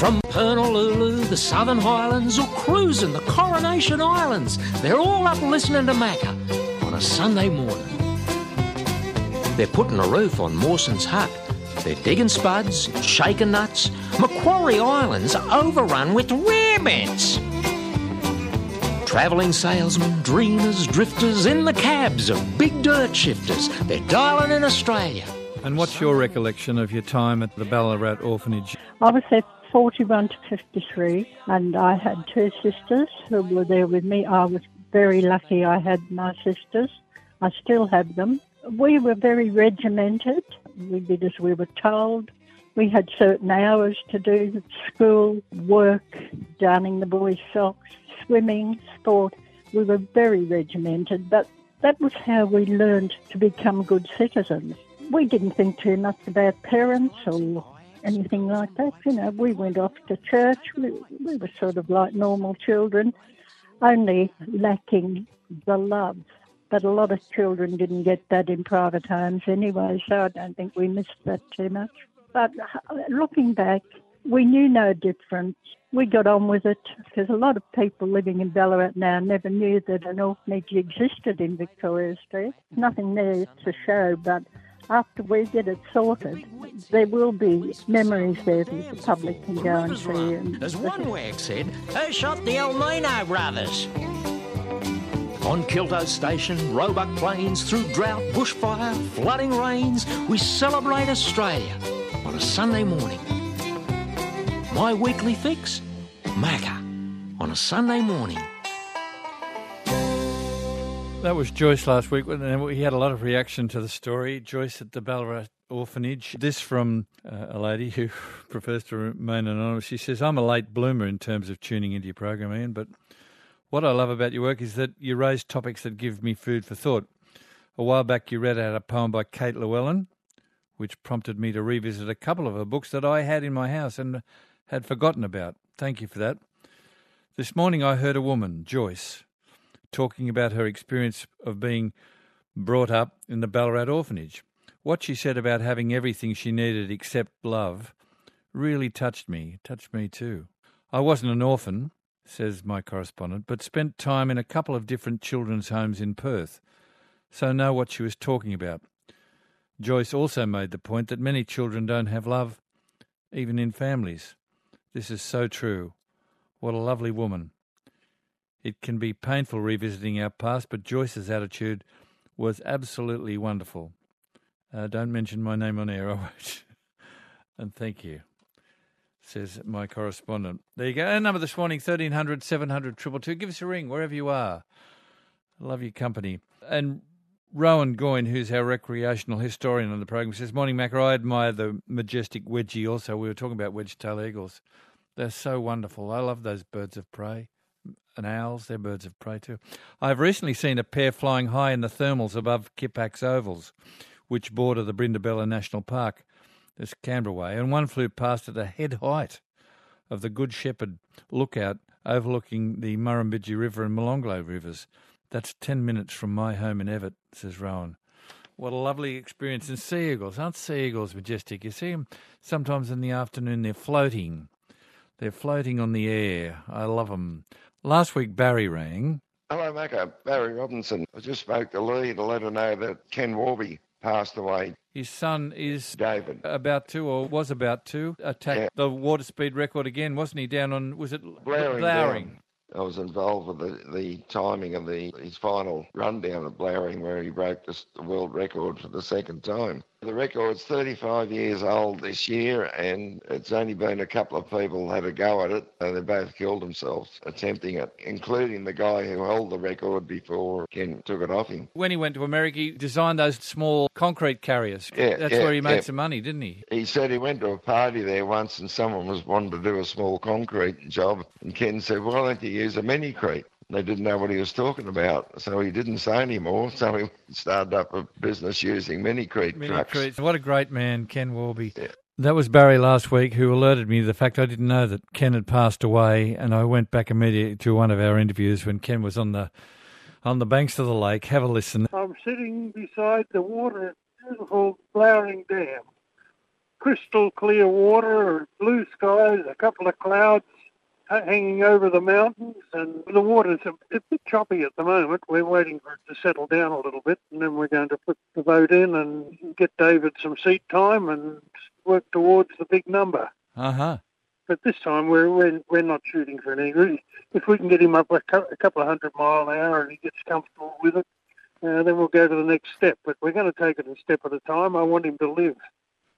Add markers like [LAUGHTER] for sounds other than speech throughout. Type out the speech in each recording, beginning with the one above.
From Honolulu, the Southern Highlands, or cruising the Coronation Islands, they're all up listening to Macca on a Sunday morning. They're putting a roof on Mawson's hut. They're digging spuds, shaking nuts. Macquarie Island's overrun with rarebits. Travelling salesmen, dreamers, drifters in the cabs of big dirt shifters. They're dialing in Australia. And what's your recollection of your time at the Ballarat orphanage? I was there 41 to 53, and I had two sisters who were there with me. I was very lucky I had my sisters. I still have them. We were very regimented. We did as we were told. We had certain hours to do school, work, darning the boys' socks, swimming, sport. We were very regimented, but that was how we learned to become good citizens. We didn't think too much about parents or anything like that. You know, we went off to church. We, we were sort of like normal children, only lacking the love. But a lot of children didn't get that in private homes anyway, so I don't think we missed that too much. But uh, looking back, we knew no difference. We got on with it because a lot of people living in Ballarat now never knew that an orphanage existed in Victoria Street. Nothing there to show, but after we get it sorted, there will be memories there that the public can go and see. And As one wag said, who shot the Elmino brothers? On Kilto Station, Roebuck Plains, through drought, bushfire, flooding rains, we celebrate Australia on a Sunday morning. My weekly fix, Macca, on a Sunday morning. That was Joyce last week, and we had a lot of reaction to the story. Joyce at the Ballarat orphanage. This from uh, a lady who [LAUGHS] prefers to remain anonymous. She says, I'm a late bloomer in terms of tuning into your program, Ian, but what I love about your work is that you raise topics that give me food for thought. A while back, you read out a poem by Kate Llewellyn, which prompted me to revisit a couple of her books that I had in my house and had forgotten about. Thank you for that. This morning, I heard a woman, Joyce, talking about her experience of being brought up in the Ballarat orphanage. What she said about having everything she needed except love really touched me, touched me too. I wasn't an orphan, says my correspondent, but spent time in a couple of different children's homes in Perth, so know what she was talking about. Joyce also made the point that many children don't have love, even in families. This is so true. What a lovely woman. It can be painful revisiting our past, but Joyce's attitude was absolutely wonderful. Uh, don't mention my name on air, [LAUGHS] I won't. and thank you, says my correspondent. There you go. Our number this morning, 1300 700 222. Give us a ring wherever you are. I love your company. And Rowan Goyne, who's our recreational historian on the program, says, Morning, Mac. I admire the majestic wedgie also. We were talking about wedge-tailed eagles. They're so wonderful. I love those birds of prey and owls. They're birds of prey too. I've recently seen a pair flying high in the thermals above Kippax Ovals, which border the Brindabella National Park. This Canberra way, and one flew past at a head height of the Good Shepherd lookout overlooking the Murrumbidgee River and Molonglo rivers. That's 10 minutes from my home in Evatt, says Rowan. What a lovely experience. And sea eagles, aren't sea eagles majestic? You see them sometimes in the afternoon, they're floating. They're floating on the air. I love them. Last week, Barry rang. Hello, Macca. Uh, Barry Robinson. I just spoke to Lee to let her know that Ken Warby passed away. His son is David. about to, or was about to, attack Yeah. the water speed record again, wasn't he? Down on, was it Blowering. Blowering? I was involved with the, the timing of the his final run down at Blowering where he broke the, the world record for the second time. The record's 35 years old this year and it's only been a couple of people had a go at it and they both killed themselves attempting it, including the guy who held the record before Ken took it off him. When he went to America, he designed those small concrete carriers. Yeah, That's yeah, where he made yeah. some money, didn't he? He said he went to a party there once and someone was wanting to do a small concrete job. And Ken said, Why don't you use a mini crete? They didn't know what he was talking about. So he didn't say anymore. So he started up a business using mini crete Mini trucks. creeds. What a great man, Ken Warby. Yeah. That was Barry last week who alerted me to the fact I didn't know that Ken had passed away, and I went back immediately to one of our interviews when Ken was on the on the banks of the lake. Have a listen. I'm sitting beside the water, beautiful Blowering Dam. crystal clear water, blue skies, a couple of clouds hanging over the mountains, and the water's a, a bit choppy at the moment. We're waiting for it to settle down a little bit, and then we're going to put the boat in and get David some seat time and work towards the big number. Uh huh. But this time we're we're, we're not shooting for any. If we can get him up a, a couple of hundred mile an hour and he gets comfortable with it, uh, then we'll go to the next step. But we're going to take it a step at a time. I want him to live.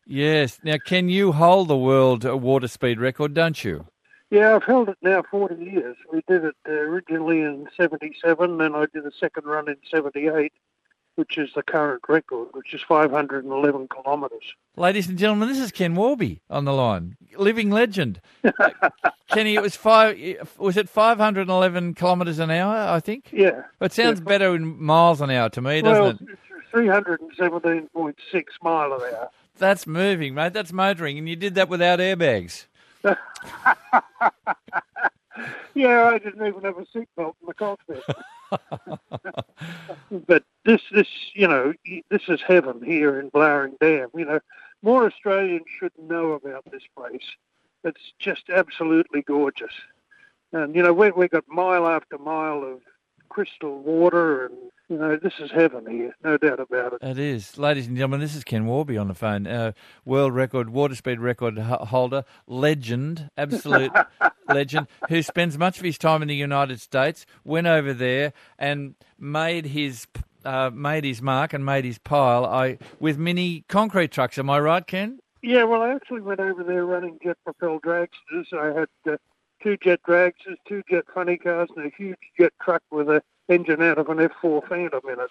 Yes. Now, can you hold the world water speed record? Don't you? Yeah, I've held it now 40 years. We did it originally in 77, then I did a second run in 78, which is the current record, which is 511 kilometres. Ladies and gentlemen, this is Ken Warby on the line, living legend. [LAUGHS] Kenny, it was five. Was it 511 kilometres an hour? I think. Yeah. It sounds Yeah. better in miles an hour to me, doesn't well, it? it's 317.6 mile an hour. That's moving, mate. That's motoring, and you did that without airbags. [LAUGHS] Yeah, I didn't even have a seatbelt in the cockpit. [LAUGHS] but this, this, you know, this is heaven here in Blowering Dam. You know, more Australians should know about this place. It's just absolutely gorgeous. And, you know, we, we got mile after mile of crystal water and, you know, this is heaven here, no doubt about it. It is. Ladies and gentlemen, this is Ken Warby on the phone. Uh, world record, water speed record holder, legend, absolute [LAUGHS] legend, who spends much of his time in the United States, went over there and made his uh, made his mark and made his pile I, with mini concrete trucks. Am I right, Ken? Yeah, well, I actually went over there running jet propelled dragsters. I had uh, two jet dragsters, two jet funny cars, and a huge jet truck with a engine out of an F4 Phantom in it.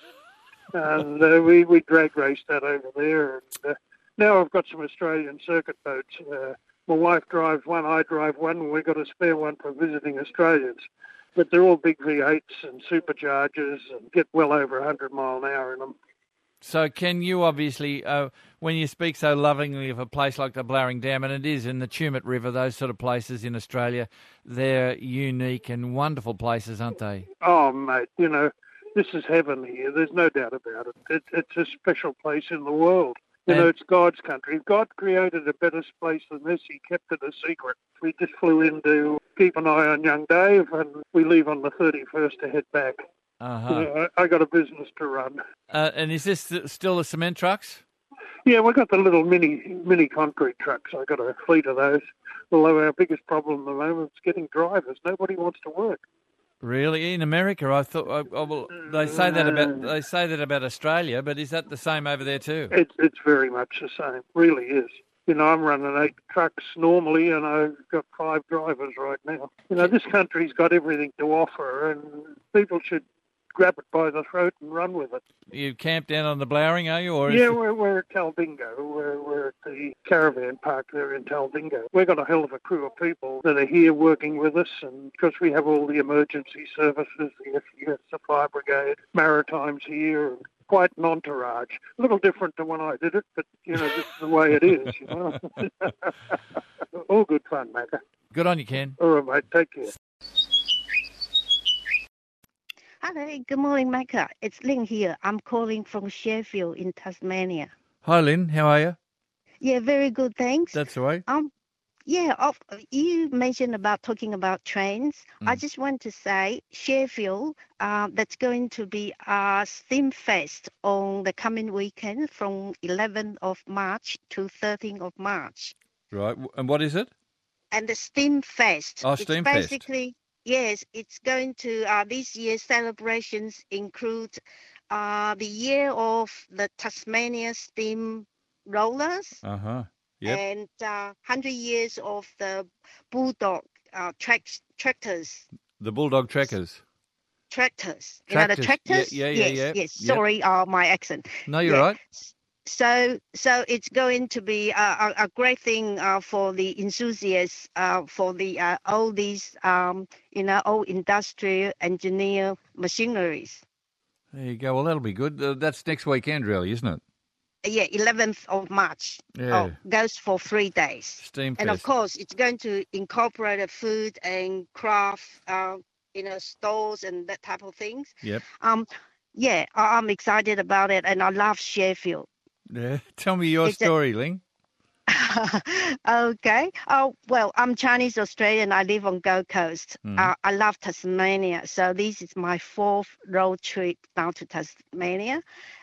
And uh, we, we drag raced that over there. And uh, now I've got some Australian circuit boats. Uh, my wife drives one, I drive one, and we've got a spare one for visiting Australians. But they're all big V8s and superchargers and get well over 100 mile an hour in them. So, Ken, you obviously, uh, when you speak so lovingly of a place like the Blowering Dam, and it is in the Tumut River, those sort of places in Australia, they're unique and wonderful places, aren't they? Oh, mate, you know, this is heaven here. There's no doubt about it. it it's a special place in the world. You know, it's God's country. If God created a better place than this, He kept it a secret. We just flew in to keep an eye on young Dave, and we leave on the 31st to head back. Uh-huh. You know, I, I got a business to run. Uh, and is this th- still the cement trucks? Yeah, we got the little mini mini concrete trucks. I got a fleet of those. Although our biggest problem at the moment is getting drivers. Nobody wants to work. Really, in America, I thought. I, I, well, they say that about they say that about Australia, but is that the same over there too? It's it's very much the same. Really is. You know, I'm running eight trucks normally, and I've got five drivers right now. You know, this country's got everything to offer, and people should grab it by the throat and run with it. You camp down on the Blowering, are you? Or is Yeah, we're, we're at Talbingo. We're, we're at the caravan park there in Talbingo. We've got a hell of a crew of people that are here working with us, and because we have all the emergency services, the SES, the fire brigade, maritimes here, and quite an entourage. A little different to when I did it, but you know, this is the way it is. You know, [LAUGHS] all good fun, Macca. good on you, Ken. All right, mate. Take care. Hello, good morning, Macca. It's Lynn here. I'm calling from Sheffield in Tasmania. Hi, Lynn. How are you? Yeah, very good, thanks. That's the way. Um, yeah, of, you mentioned about talking about trains. I Mm. just want to say Sheffield, uh, that's going to be a Steam Fest on the coming weekend from 11th of March to 13th of March. Right. And what is it? And the Steam Fest. Oh, it's Steam Fest. Yes, it's going to uh, this year's celebrations include uh, the year of the Tasmania Steam Rollers Uh huh. Yep. and uh, 100 years of the Bulldog uh, track, tractors. The Bulldog Trekkers. Tractors. You know the Tractors. Yeah, tractors? yeah, yeah, yes, yeah. yes. Yep. Sorry, uh, my accent. No, you're Yeah. right. So, so it's going to be a, a, a great thing uh, for the enthusiasts, uh, for the uh, all these, um, you know, all industrial engineer machineries. There you go. Well, that'll be good. Uh, that's next weekend, really, isn't it? Yeah, 11th of March. Yeah. Oh, goes for three days. Steam And of course, it's going to incorporate a food and craft, uh, you know, stores and that type of things. Yep. Um, yeah, I'm excited about it, and I love Sheffield. Yeah. [LAUGHS] Tell me your It's a- story, Ling. [LAUGHS] okay. Oh well, I'm Chinese Australian. I live on Gold Coast. Mm. Uh, I love Tasmania, so this is my fourth road trip down to Tasmania,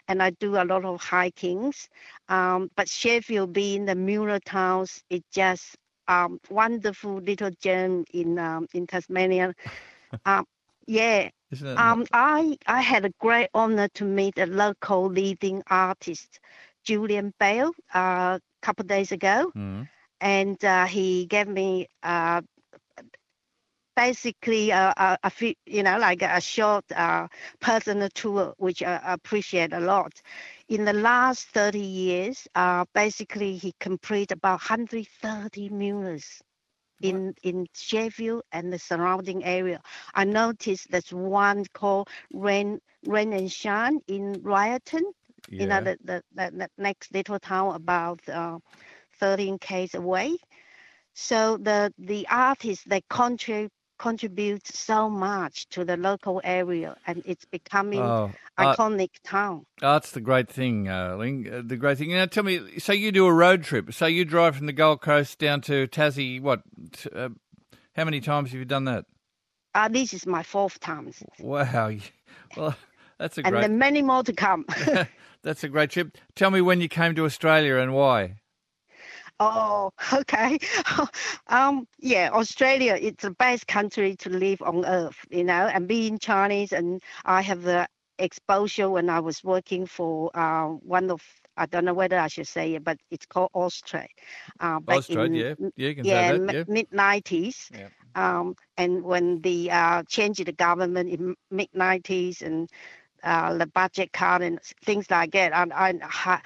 and I do a lot of hikings. Um, but Sheffield, being the mural towns, it's just um, wonderful little gem in um, in Tasmania. [LAUGHS] um, yeah, um, I I had a great honor to meet a local leading artist, Julian Bale, a uh, couple of days ago, Mm. and uh, he gave me uh, basically a, a, a few, you know, like a short uh, personal tour, which I appreciate a lot. In the last 30 years, uh, basically he completed about 130 murals in in Sheffield and the surrounding area. I noticed there's one called Rain Rain and Shine in Railton. Yeah. You know, the, the, the, next little town about uh, 13 k's away. So the the artists they contribute contribute so much to the local area, and it's becoming oh, art, iconic town. art's the great thing, uh, Ling. Uh, the great thing. Now, tell me. So you do a road trip. So you drive from the Gold Coast down to Tassie. What? Uh, how many times have you done that? Uh, this is my fourth time, Wow. [LAUGHS] Well, that's a and great. there are many more to come. [LAUGHS] [LAUGHS] that's a great trip. Tell me when you came to Australia and why. Oh, [LAUGHS] okay. [LAUGHS] um, yeah, Australia, it's the best country to live on earth, you know, and being Chinese, and I have the exposure when I was working for uh, one of, I don't know whether I should say it, but it's called Austrade. Uh, back Austrade, in- yeah, yeah, you can yeah, say that. Yeah. mid 90s. Yeah. Um, and when the uh, change of the government in mid 90s and uh, the budget cut and things like that, and I, I,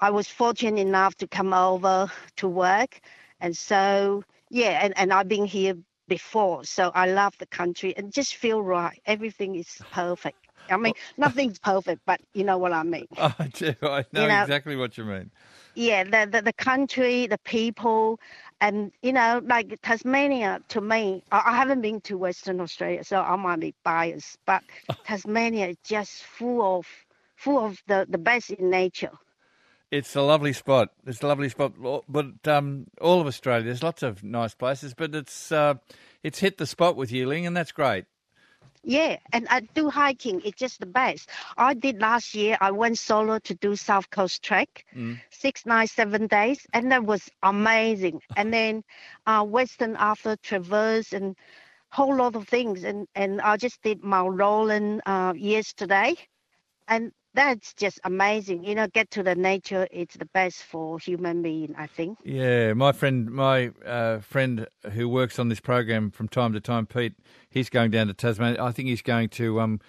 I was fortunate enough to come over to work. And so, yeah, and, and I've been here before. So I love the country and just feel right. Everything is perfect. I mean, nothing's perfect, but you know what I mean. [LAUGHS] I do. I know, You know- exactly what you mean. yeah the, the the country the people and you know like tasmania to me i, haven't been to western australia so i might be biased but [LAUGHS] tasmania is just full of full of the the best in nature It's a lovely spot. It's a lovely spot. But um, all of Australia, there's lots of nice places, but it's uh, it's hit the spot with you, Ling, and that's great. Yeah and i do hiking it's just the best. I did last year i went solo to do south coast trek Mm. six nights seven days and that was amazing. [LAUGHS] And then uh western Arthur traverse and whole lot of things and and i just did mount roland uh yesterday. And that's just amazing you know get to the nature it's the best for human being i think Yeah, my friend, my uh, friend who works on this program from time to time, Pete, he's going down to Tasmania. I think he's going to um,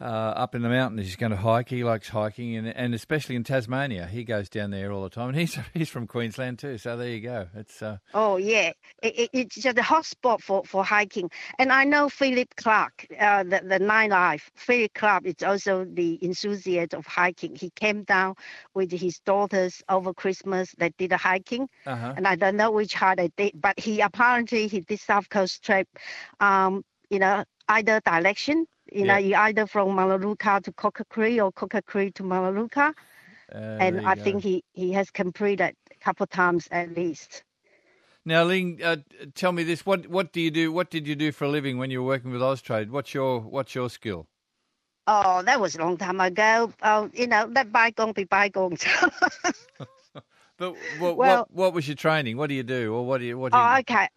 uh, up in the mountains. He's going to hike. He likes hiking, and and especially in Tasmania, he goes down there all the time. And [LAUGHS] he's he's from Queensland too, so there you go. It's uh, Oh yeah, it, it, it's just a hot spot for, for hiking. And I know Philip Clark, uh, the the Nightlife. Philip Clark is also the enthusiast of hiking. He came down with his daughters over Christmas. They did a hiking, uh-huh. and I don't know which hike they did, but he apparently he did South Coast trip. Um, you know, either direction. You know, Yeah. you either from Melaleuca to Cockle Creek or Cockle Creek to Melaleuca. Uh, and I go. think he, he has completed a couple times at least. Now, Ling, uh, tell me this: what what do you do? What did you do for a living when you were working with Austrade? What's your what's your skill? Oh, that was a long time ago. Oh, you know, let bygone be bygones. [LAUGHS] [LAUGHS] But what, Well- what what was your training? What do you do, or what do you what do you? oh, okay.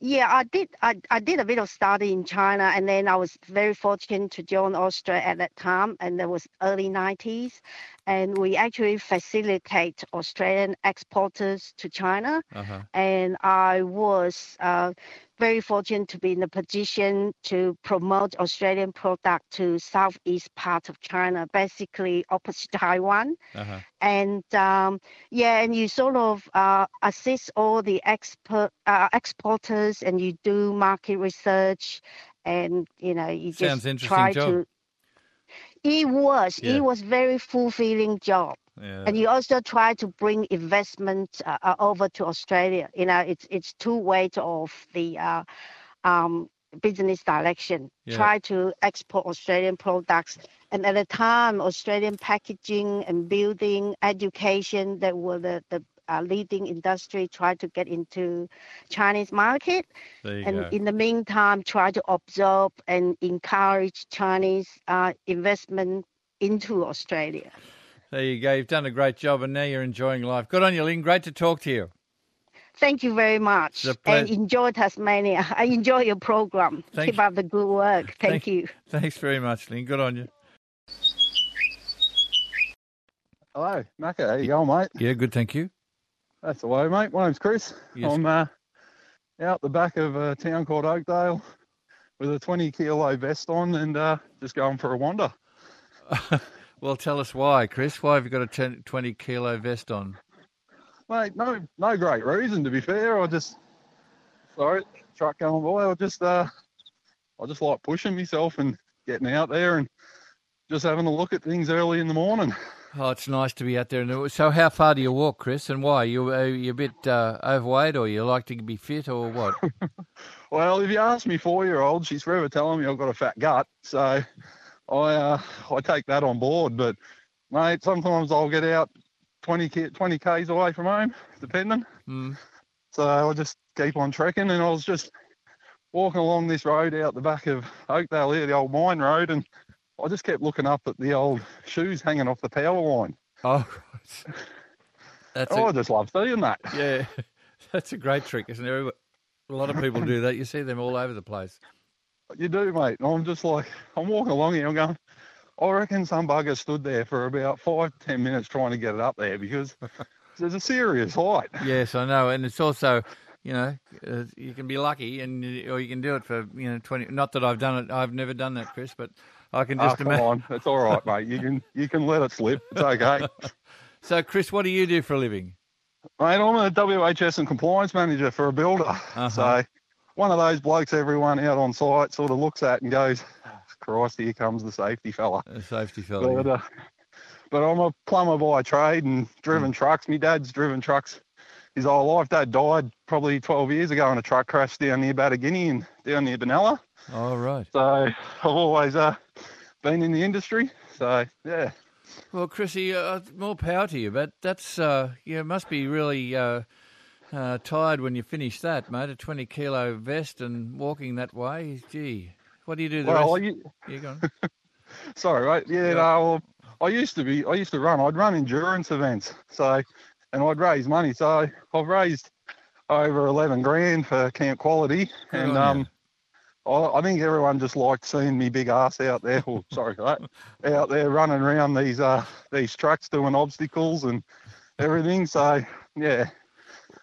Yeah, I did. I, I did a bit of study in China, and then I was very fortunate to join Austrade at that time, and that was early 90s, and we actually facilitate Australian exporters to China. uh-huh. and I was uh, very fortunate to be in a position to promote Australian product to southeast part of China, basically opposite [LAUGHS] Taiwan. Uh-huh. And um, yeah, and you sort of uh, assist all the expert uh, exporters, and you do market research, and you know you Sounds just interesting try job. to. It was. Yeah. It was very fulfilling job Yeah. and you also try to bring investment uh, uh, over to Australia. You know, it's it's two ways of the uh, um, business direction. Yeah. Try to export Australian products, and at the time, Australian packaging and building, education, that were the the uh, leading industry, try to get into Chinese market, and go. in the meantime, try to absorb and encourage Chinese uh, investment into Australia. There you go. You've done a great job, and now you're enjoying life. Good on you, Lynn. Great to talk to you. Thank you very much, It's and enjoy Tasmania. [LAUGHS] I enjoy your program. Thank Keep you. up the good work. Thank, Thank- you. Thanks very much, Lynn. Good on you. Hello, Macca. How you going, mate? Yeah, good. Thank you. That's the way, mate. My name's Chris. Yes. I'm uh, out the back of a town called Oakdale with a 20 kilo vest on and uh, just going for a wander. [LAUGHS] Well, tell us why, Chris. Why have you got a 10, 20 kilo vest on? Mate, no, no great reason to be fair. I just, sorry, truck going by. I just, uh, I just like pushing myself and getting out there and just having a look at things early in the morning. Oh, it's nice to be out there. And So, how far do you walk, Chris, and why? You are you a bit uh, overweight, or you like to be fit, or what? [LAUGHS] Well, if you ask me four-year-old, she's forever telling me I've got a fat gut, so I uh, I take that on board. But mate, sometimes I'll get out 20 k 20 k's away from home, depending. Mm. So I'll just keep on trekking, and I was just walking along this road out the back of Oakdale here, the old mine road, and I just kept looking up at the old shoes hanging off the power line. Oh, right. That's Oh, I a, just love seeing that. yeah, [LAUGHS] that's a great trick, isn't it? A lot of people do that. You see them all over the place. You do, mate. I'm just like, I'm walking along here, I'm going, I reckon some bugger stood there for about five, ten minutes trying to get it up there because [LAUGHS] there's a serious height. Yes, I know, and it's also, you know, uh, you can be lucky, and or you can do it for you know twenty. Not that I've done it. I've never done that, Chris, but I can Oh, just come imagine. on. It's all right, mate. You can you can let it slip. It's okay. [LAUGHS] So, Chris, what do you do for a living? mate, I'm a WHS and compliance manager for a builder. Uh-huh. So one of those blokes everyone out on site sort of looks at and goes, Christ, here comes the safety fella. A safety fella. But, uh, but I'm a plumber by trade and driven trucks. My dad's driven trucks his whole life. Dad died probably 12 years ago in a truck crash down near Bataguiney and down near Benalla. All right. So [LAUGHS] I've always uh, been in the industry. So yeah, Well, Chrissy, uh, more power to you, but that's uh, you must be really uh, uh, tired when you finish that, mate. A twenty kilo vest and walking that way. Gee, what do you do the well, rest? u- You go. [LAUGHS] sorry, mate. Yeah, Yeah. no, well, I used to be. I used to run. I'd run endurance events. So, and I'd raise money. So I've raised over 11 grand for Camp Quality, Good and you. um. I I think everyone just liked seeing me big ass out there. Oh, [LAUGHS] sorry for that. Out there running around these uh these trucks doing obstacles and everything. So yeah,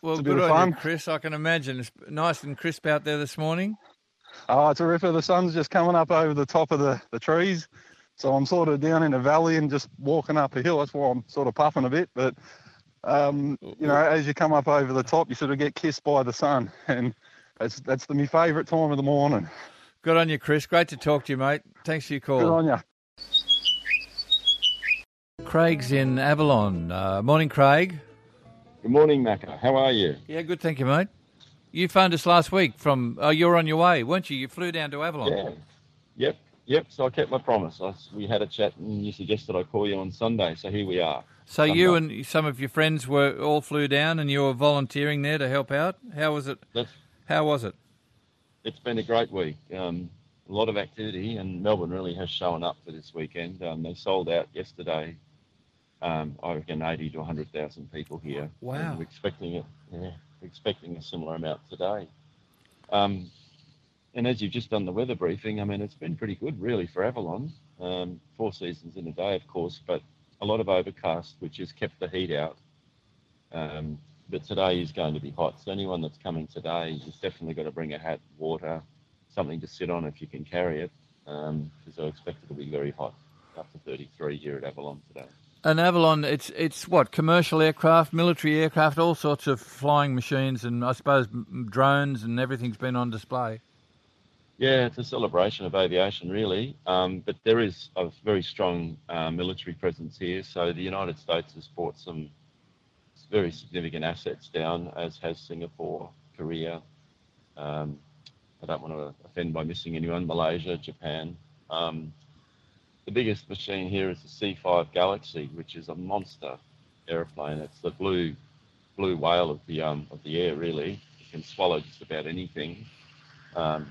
Well, good on you, fun. Chris. I can imagine it's nice and crisp out there this morning. oh, it's a ripper. The sun's just coming up over the top of the the trees. So I'm sort of down in a valley and just walking up a hill. That's why I'm sort of puffing a bit. But um, you know, as you come up over the top, you sort of get kissed by the sun, [LAUGHS] and that's that's the, my favourite time of the morning. Good on you, Chris. Great to talk to you, mate. Thanks for your call. Good on you. Craig's in Avalon. Uh, morning, Craig. Good morning, Macca. How are you? Yeah, good. Thank you, mate. You phoned us last week from. Oh, you were on your way, weren't you? You flew down to Avalon. Yeah. Yep. Yep. So I kept my promise. I, we had a chat, and you suggested I call you on Sunday. So here we are. So you and some of your friends were all flew down, and you were volunteering there to help out. How was it? That's, How was it? it's been a great week. Um, a lot of activity, and Melbourne really has shown up for this weekend. Um, they sold out yesterday. Um, I reckon 80 to 100,000 people here. Wow. We're expecting it. Yeah, expecting a similar amount today. Um, and as you've just done the weather briefing, I mean, it's been pretty good, really, for Avalon. Um, four seasons in a day, of course, but a lot of overcast, which has kept the heat out. Um, but today is going to be hot. So anyone that's coming today has definitely got to bring a hat, water, something to sit on if you can carry it, because I expect it to be very hot, up to 33 here at Avalon today. And Avalon, it's it's what commercial aircraft, military aircraft, all sorts of flying machines, and I suppose drones and everything's been on display. Yeah, it's a celebration of aviation, really. Um, but there is a very strong uh, military presence here. So the United States has brought some very significant assets down, as has Singapore, Korea. Um, I don't want to offend by missing anyone. Malaysia, Japan. Um, the biggest machine here is the C5 Galaxy, which is a monster aeroplane. It's the blue blue whale of the um, of the air. Really, it can swallow just about anything. Um,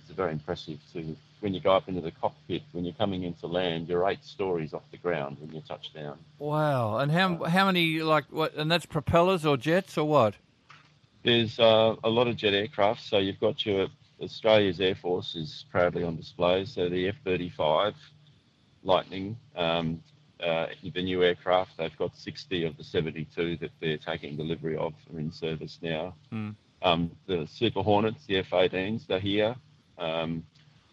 it's a very impressive to when you go up into the cockpit. When you're coming into land, you're eight stories off the ground when you touch down. Wow! And how how many like what? And that's propellers or jets or what? There's uh, a lot of jet aircraft. So you've got your Australia's Air Force is proudly on display. So the F-35 Lightning, um, uh, the new aircraft, they've got 60 of the 72 that they're taking delivery of are in service now. Mm. Um, the Super Hornets, the F-18s, they're here. Um,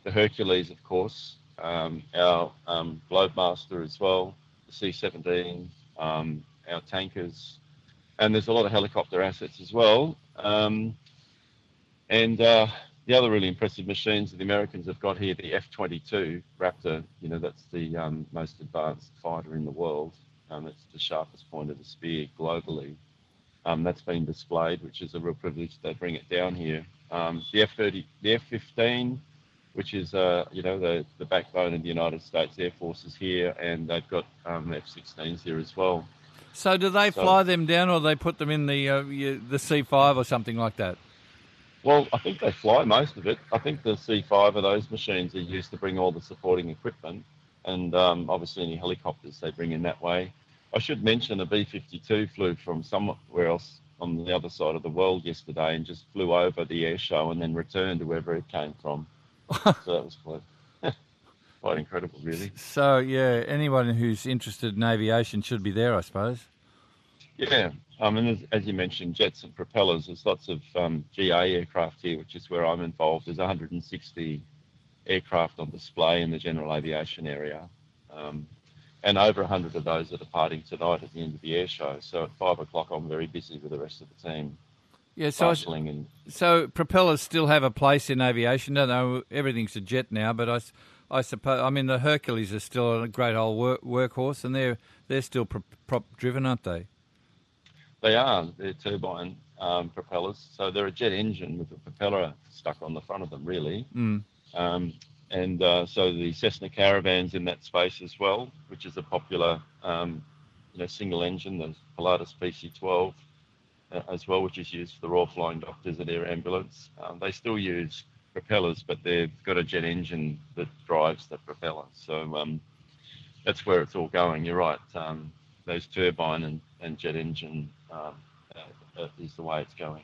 the Hercules, of course, um, our um, Globemaster as well, the C-17, um, our tankers, and there's a lot of helicopter assets as well. Um, and uh, the other really impressive machines that the Americans have got here, the F-22 Raptor, you know, that's the um, most advanced fighter in the world. Um, it's the sharpest point of the spear globally. Um, that's been displayed, which is a real privilege. They bring it down here. The F-30, the F-15, which is, uh, you know, the, the backbone of the United States Air Force is here, and they've got um, F-16s here as well. So do they So- fly them down, or they put them in the uh, the C five or something like that? Well, I think they fly most of it. I think the C5 of those machines are used to bring all the supporting equipment, and um, obviously any helicopters they bring in that way. I should mention a B-52 flew from somewhere else on the other side of the world yesterday and just flew over the air show and then returned to wherever it came from. [LAUGHS] so that was quite, [LAUGHS] quite incredible, really. So yeah, anyone who's interested in aviation should be there, I suppose. Yeah, um, and as, as you mentioned, jets and propellers. There's lots of um, GA aircraft here, which is where I'm involved. There's 160 aircraft on display in the general aviation area, um, and over 100 of those are departing tonight at the end of the air show. So at five o'clock, I'm very busy with the rest of the team, Yeah, so and so propellers still have a place in aviation. I Don't know everything's a jet now, but I, I suppose I mean the Hercules is still a great old work, workhorse, and they're they're still prop, prop driven, aren't they? They are. They're turbine um, propellers. So they're a jet engine with a propeller stuck on the front of them, really. Mm. Um, and uh, so the Cessna Caravan's in that space as well, which is a popular, um, you know, single engine, the Pilatus PC-12 uh, as well, which is used for the Royal Flying Doctors and Air Ambulance. Um, they still use propellers, but they've got a jet engine that drives the propeller. So um, that's where it's all going. You're right. Um, those turbine and, and jet engine um, uh, uh, is the way it's going.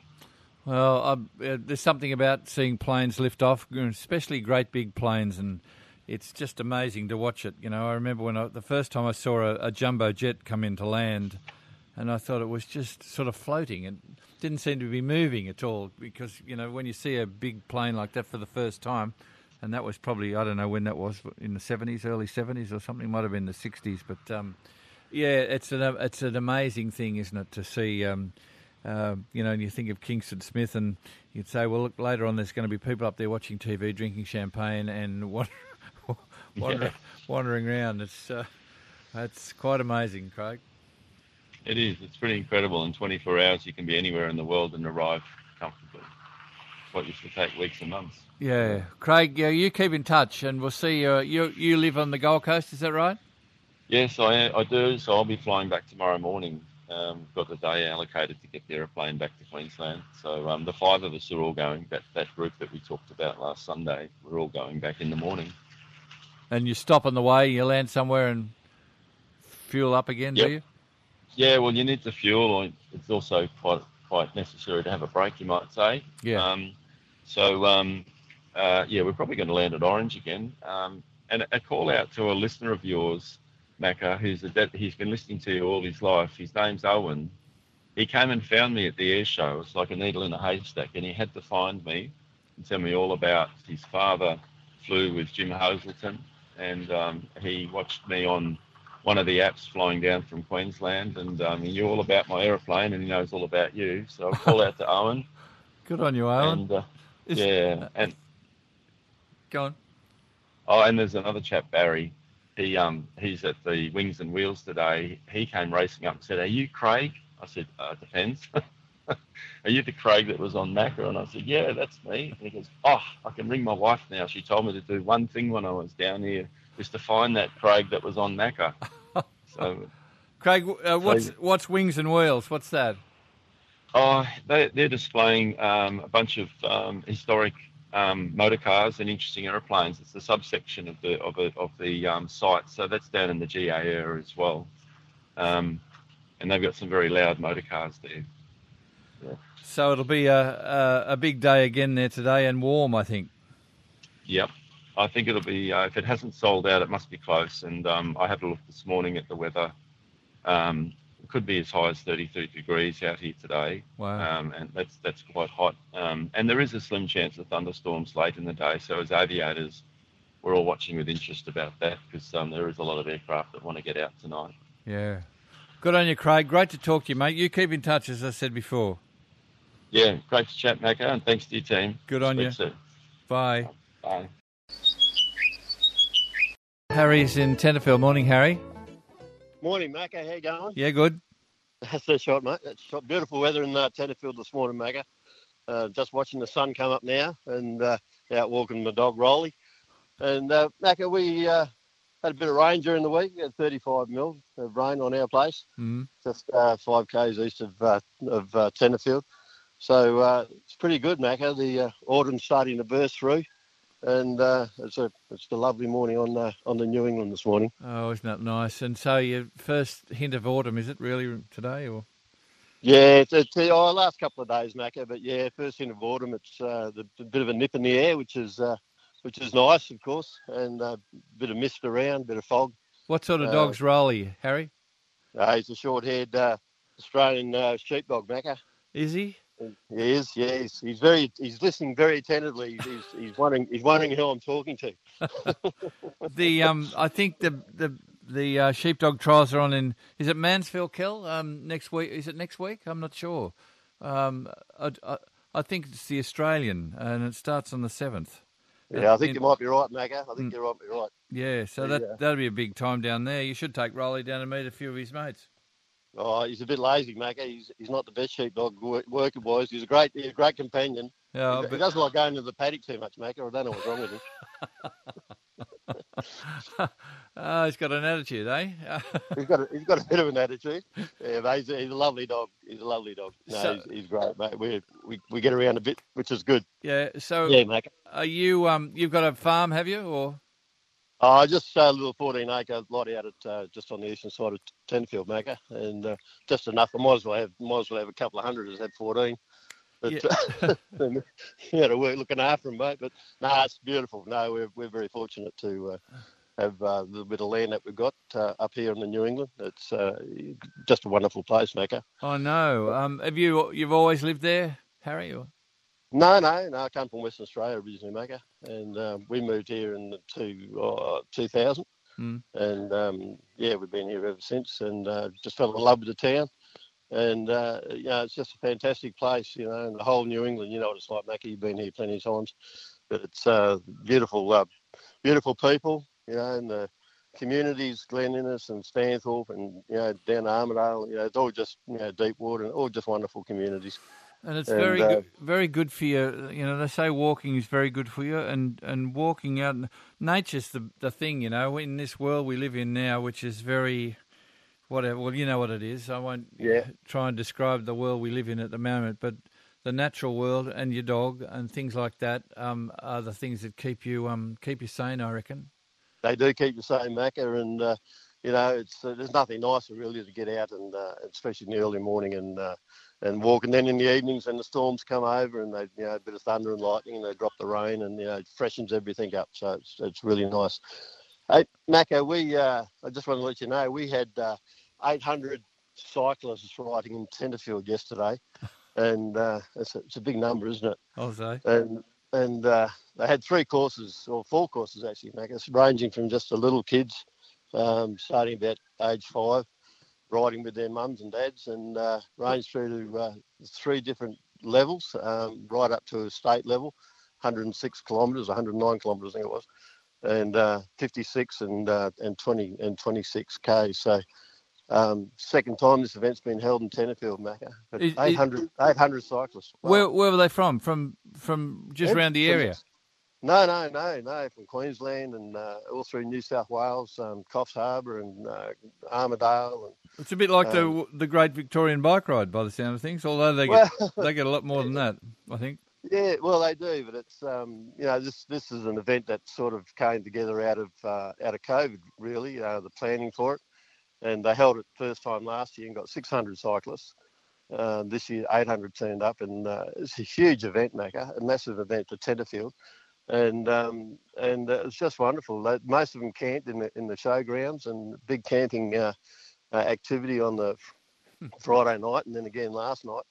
Well, uh, there's something about seeing planes lift off, especially great big planes, and it's just amazing to watch it. You know, I remember when I, the first time I saw a, a jumbo jet come into land, and I thought it was just sort of floating. and didn't seem to be moving at all because you know when you see a big plane like that for the first time, and that was probably I don't know when that was in the 70s, early 70s or something, might have been the 60s, but. Um, yeah, it's an it's an amazing thing, isn't it, to see. Um, uh, you know, and you think of Kingsford Smith, and you'd say, well, look, later on, there's going to be people up there watching TV, drinking champagne, and [LAUGHS] wander, wandering, wandering around. It's uh, it's quite amazing, Craig. It is. It's pretty incredible. In 24 hours, you can be anywhere in the world and arrive comfortably. What used to take weeks and months. Yeah, Craig, uh, you keep in touch, and we'll see. Uh, you you live on the Gold Coast, is that right? Yes, I, I do. So I'll be flying back tomorrow morning. Um, got the day allocated to get the aeroplane back to Queensland. So um, the five of us are all going. That that group that we talked about last Sunday, we're all going back in the morning. And you stop on the way, you land somewhere, and fuel up again, Yep. do you? Yeah, well, you need the fuel. It's also quite quite necessary to have a break, you might say. Yeah. Um, so um, uh, yeah, we're probably going to land at Orange again. Um, and a call out to a listener of yours, Macca, who's a de- he's been listening to you all his life. His name's Owen. He came and found me at the air show. It's like a needle in a haystack, and he had to find me and tell me all about his father flew with Jim Hazelton, and um, he watched me on one of the apps flying down from Queensland, and um, he knew all about my aeroplane, and he knows all about you. So I'll call out to [LAUGHS] Owen. Good on you, Owen. And uh, Is- yeah, and Go on. oh, and there's another chap, Barry. He um he's at the Wings and Wheels today. He came racing up and said, "Are you Craig?" I said, uh, "Depends." [LAUGHS] Are you the Craig that was on Macca? And I said, Yeah, that's me. And he goes, Oh, I can ring my wife now. She told me to do one thing when I was down here, is to find that Craig that was on Macca. [LAUGHS] so Craig, uh, what's So- what's wings and wheels? What's that? Oh, they, they're displaying um, a bunch of um, historic um, motor cars and interesting aeroplanes. It's a subsection of the of, a, of the um, site, so that's down in the GA area as well. Um, and they've got some very loud motor cars there. Yeah. So it'll be a, a, a big day again there today and warm, I think. Yep. I think it'll be, uh, if it hasn't sold out, it must be close. And um, I had a look this morning at the weather. Um, it could be as high as 33 degrees out here today. Wow. Um, and that's that's quite hot. Um, and there is a slim chance of thunderstorms late in the day. So as aviators, we're all watching with interest about that because um, there is a lot of aircraft that want to get out tonight. Yeah. Good on you, Craig. Great to talk to you, mate. You keep in touch, as I said before. Yeah, great to chat, Macca, and thanks to your team. Good on Speak you. soon. Bye. Bye. Harry's in Tenterfield. Morning, Harry. Morning, Macca. How you going? Yeah, good. That's a shot, mate. That's shot. Beautiful weather in uh, Tenterfield this morning, Macca. Uh, just watching the sun come up now and uh, out walking my dog, Rolly. And, uh, Macca, we uh, had a bit of rain during the week. We had 35 mil of rain on our place, Mm. just uh, five k's east of, uh, of uh, Tenterfield. So uh, it's pretty good, Macca. The uh, autumn's starting to burst through. And uh, it's a it's a lovely morning on uh, on the New England this morning. Oh, isn't that nice? And so your first hint of autumn, is it really today? or Yeah, it's, it's oh, last couple of days, Macca. But yeah, first hint of autumn. It's uh, the, the bit of a nip in the air, which is uh, which is nice, of course, and a bit of mist around, bit of fog. What sort of Uh, dog's Rolly, Harry? Uh, he's a short-haired uh, Australian uh, sheepdog, Macca. Is he? He is. Yeah, he's, he's very he's listening very attentively. He's he's wondering he's wondering who I'm talking to. [LAUGHS] The um, I think the the the uh, sheepdog trials are on in. Is it Mansfield Kill? Um, next week. Is it next week? I'm not sure. Um, I, I, I think it's the Australian, and it starts on the seventh. Yeah, I think In- you might be right, Macca. I think Mm. you might be right. Yeah, so Yeah. that that'll be a big time down there. You should take Rolly down and meet a few of his mates. Oh, he's a bit lazy, Macca. He's he's not the best sheepdog wor- worker wise. He's a great he's a great companion. Yeah, he, he doesn't like going to the paddock too much, Macca. I don't know what's wrong with him. oh, [LAUGHS] he's got an attitude, eh? [LAUGHS] he's got a, he's got a bit of an attitude. Yeah, but he's a, he's a lovely dog. He's a lovely dog. No, So- he's, he's great, mate. We, we we get around a bit, which is good. yeah. So, Yeah, Macca. are you um? You've got a farm, have you? Or Oh, just a little 14 acre lot out at uh, just on the eastern side of Tenfield, Macca, and uh, just enough. I might as well have might as well have a couple of hundred as had 14. But Yeah. [LAUGHS] uh, you know, we're looking after them, mate. But no, it's beautiful. No, we're we're very fortunate to uh, have uh, the bit of land that we've got uh, up here in the New England. It's uh, just a wonderful place, Macca. I know. um, have you you've always lived there, Harry? Or No, no, no. I come from Western Australia originally, Macca, and um, we moved here in the two, uh, 2000. Mm. And um, yeah, we've been here ever since and uh, just fell in love with the town. And, uh, you know, it's just a fantastic place, you know, and the whole New England, you know what it's like, Macca. You've been here plenty of times. But it's uh, beautiful, uh, beautiful people, you know, and the communities, Glen Innes and Stanthorpe and, you know, down to Armidale, you know, it's all just, you know, Deepwater and all just wonderful communities. And it's And, very uh, good, very good for you. You know, they say walking is very good for you, and and walking out. Nature's the the thing. You know, in this world we live in now, which is very whatever. Well, you know what it is. I won't Yeah. try and describe the world we live in at the moment, but the natural world and your dog and things like that um, are the things that keep you um, keep you sane. I reckon. they do keep you sane, Macca, and uh, you know it's uh, there's nothing nicer really to get out and uh, especially in the early morning and uh, and walk, and then in the evenings when the storms come over and they you know a bit of thunder and lightning and they drop the rain and you know it freshens everything up, so it's it's really nice. Hey, Macca, we uh, I just want to let you know we had uh, 800 cyclists riding in Tenterfield yesterday, and uh, it's, a, it's a big number, isn't it? I'll and and uh, they had three courses or four courses actually, Macca, ranging from just the little kids, um, starting about age five, riding with their mums and dads, and uh, ranged through to uh, three different levels, um, right up to a state level, 106 kilometres, 109 kilometres, I think it was, and uh, 56 and uh, and 20 and 26 k. So. Um, second time this event's been held in Tenterfield, Macca. But Is- is- 800, 800 cyclists. Wow. Where where were they from? From from just around the area. No, no, no, no. From Queensland and uh, all through New South Wales, um, Coffs Harbour and uh, Armidale. And, It's a bit like Um, the the Great Victorian Bike Ride, by the sound of things. Although they get they get a lot more than that, I think. yeah, well, they do, but it's um, you know this this is an event that sort of came together out of uh, out of COVID, really, uh, the planning for it, and they held it first time last year and got 600 cyclists. Um, this year, 800 turned up, and uh, it's a huge event, Macca, a massive event for Tenterfield, and um, and uh, it's just wonderful. They- Most of them camped in the in the showgrounds and big camping uh, uh, activity on the Friday night, and then again last night.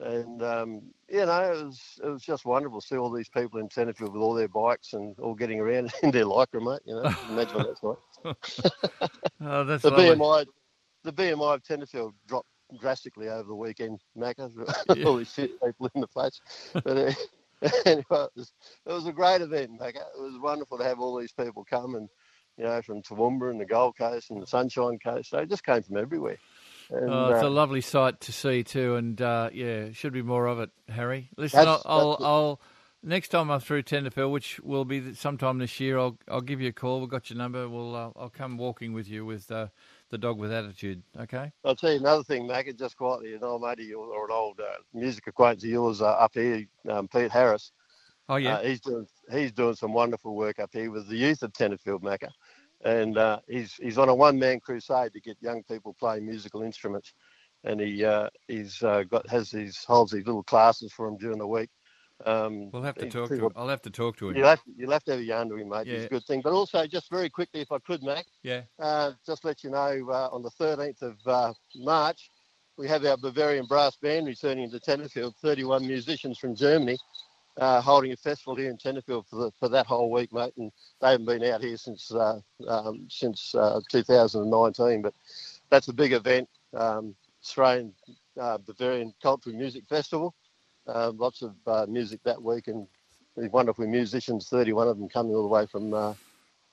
And um, you know, it was it was just wonderful to see all these people in Tenterfield with all their bikes and all getting around [LAUGHS] in their lycra, mate. You know, imagine what that's like. [LAUGHS] Oh, [LAUGHS] that's the lovely. BMI, the BMI of Tenterfield dropped drastically over the weekend, Macca. Yeah. all these shit people in the place. But uh, [LAUGHS] anyway, it was, it was a great event, Macca. It was wonderful to have all these people come and, you know, from Toowoomba and the Gold Coast and the Sunshine Coast. They just came from everywhere. And, Oh, it's uh, a lovely sight to see too, and uh, yeah, should be more of it, Harry. Listen, I'll, That's- I'll, I'll next time I'm through Tenterfield, which will be sometime this year, I'll I'll give you a call. We've got your number. We'll uh, I'll come walking with you with uh, the dog with attitude. Okay. I'll tell you another thing, Macca, just quietly, an old mate of yours, or an old uh, music acquaintance of yours uh, up here, um, Pete Harris. Oh yeah. Uh, he's doing he's doing some wonderful work up here with the youth of Tenterfield, Macca, and uh, he's he's on a one man crusade to get young people playing musical instruments, and he uh, he's uh, got has these holds these little classes for them during the week. Um, we'll have to talk to. well- I'll have to talk to him. You'll have, you'll have to have a yarn to him, mate. It's a good thing. But also, just very quickly, if I could, Mac, Yeah. uh, just let you know uh, on the 13th of uh, March, we have our Bavarian Brass Band returning to Tenterfield, 31 musicians from Germany, uh, holding a festival here in Tenterfield for, the, for that whole week, mate. And they haven't been out here since uh, um, since uh, 2019, but that's a big event, um, Australian uh, Bavarian Cultural Music Festival. Uh, lots of uh, music that week and these wonderful musicians, 31 of them coming all the way from uh,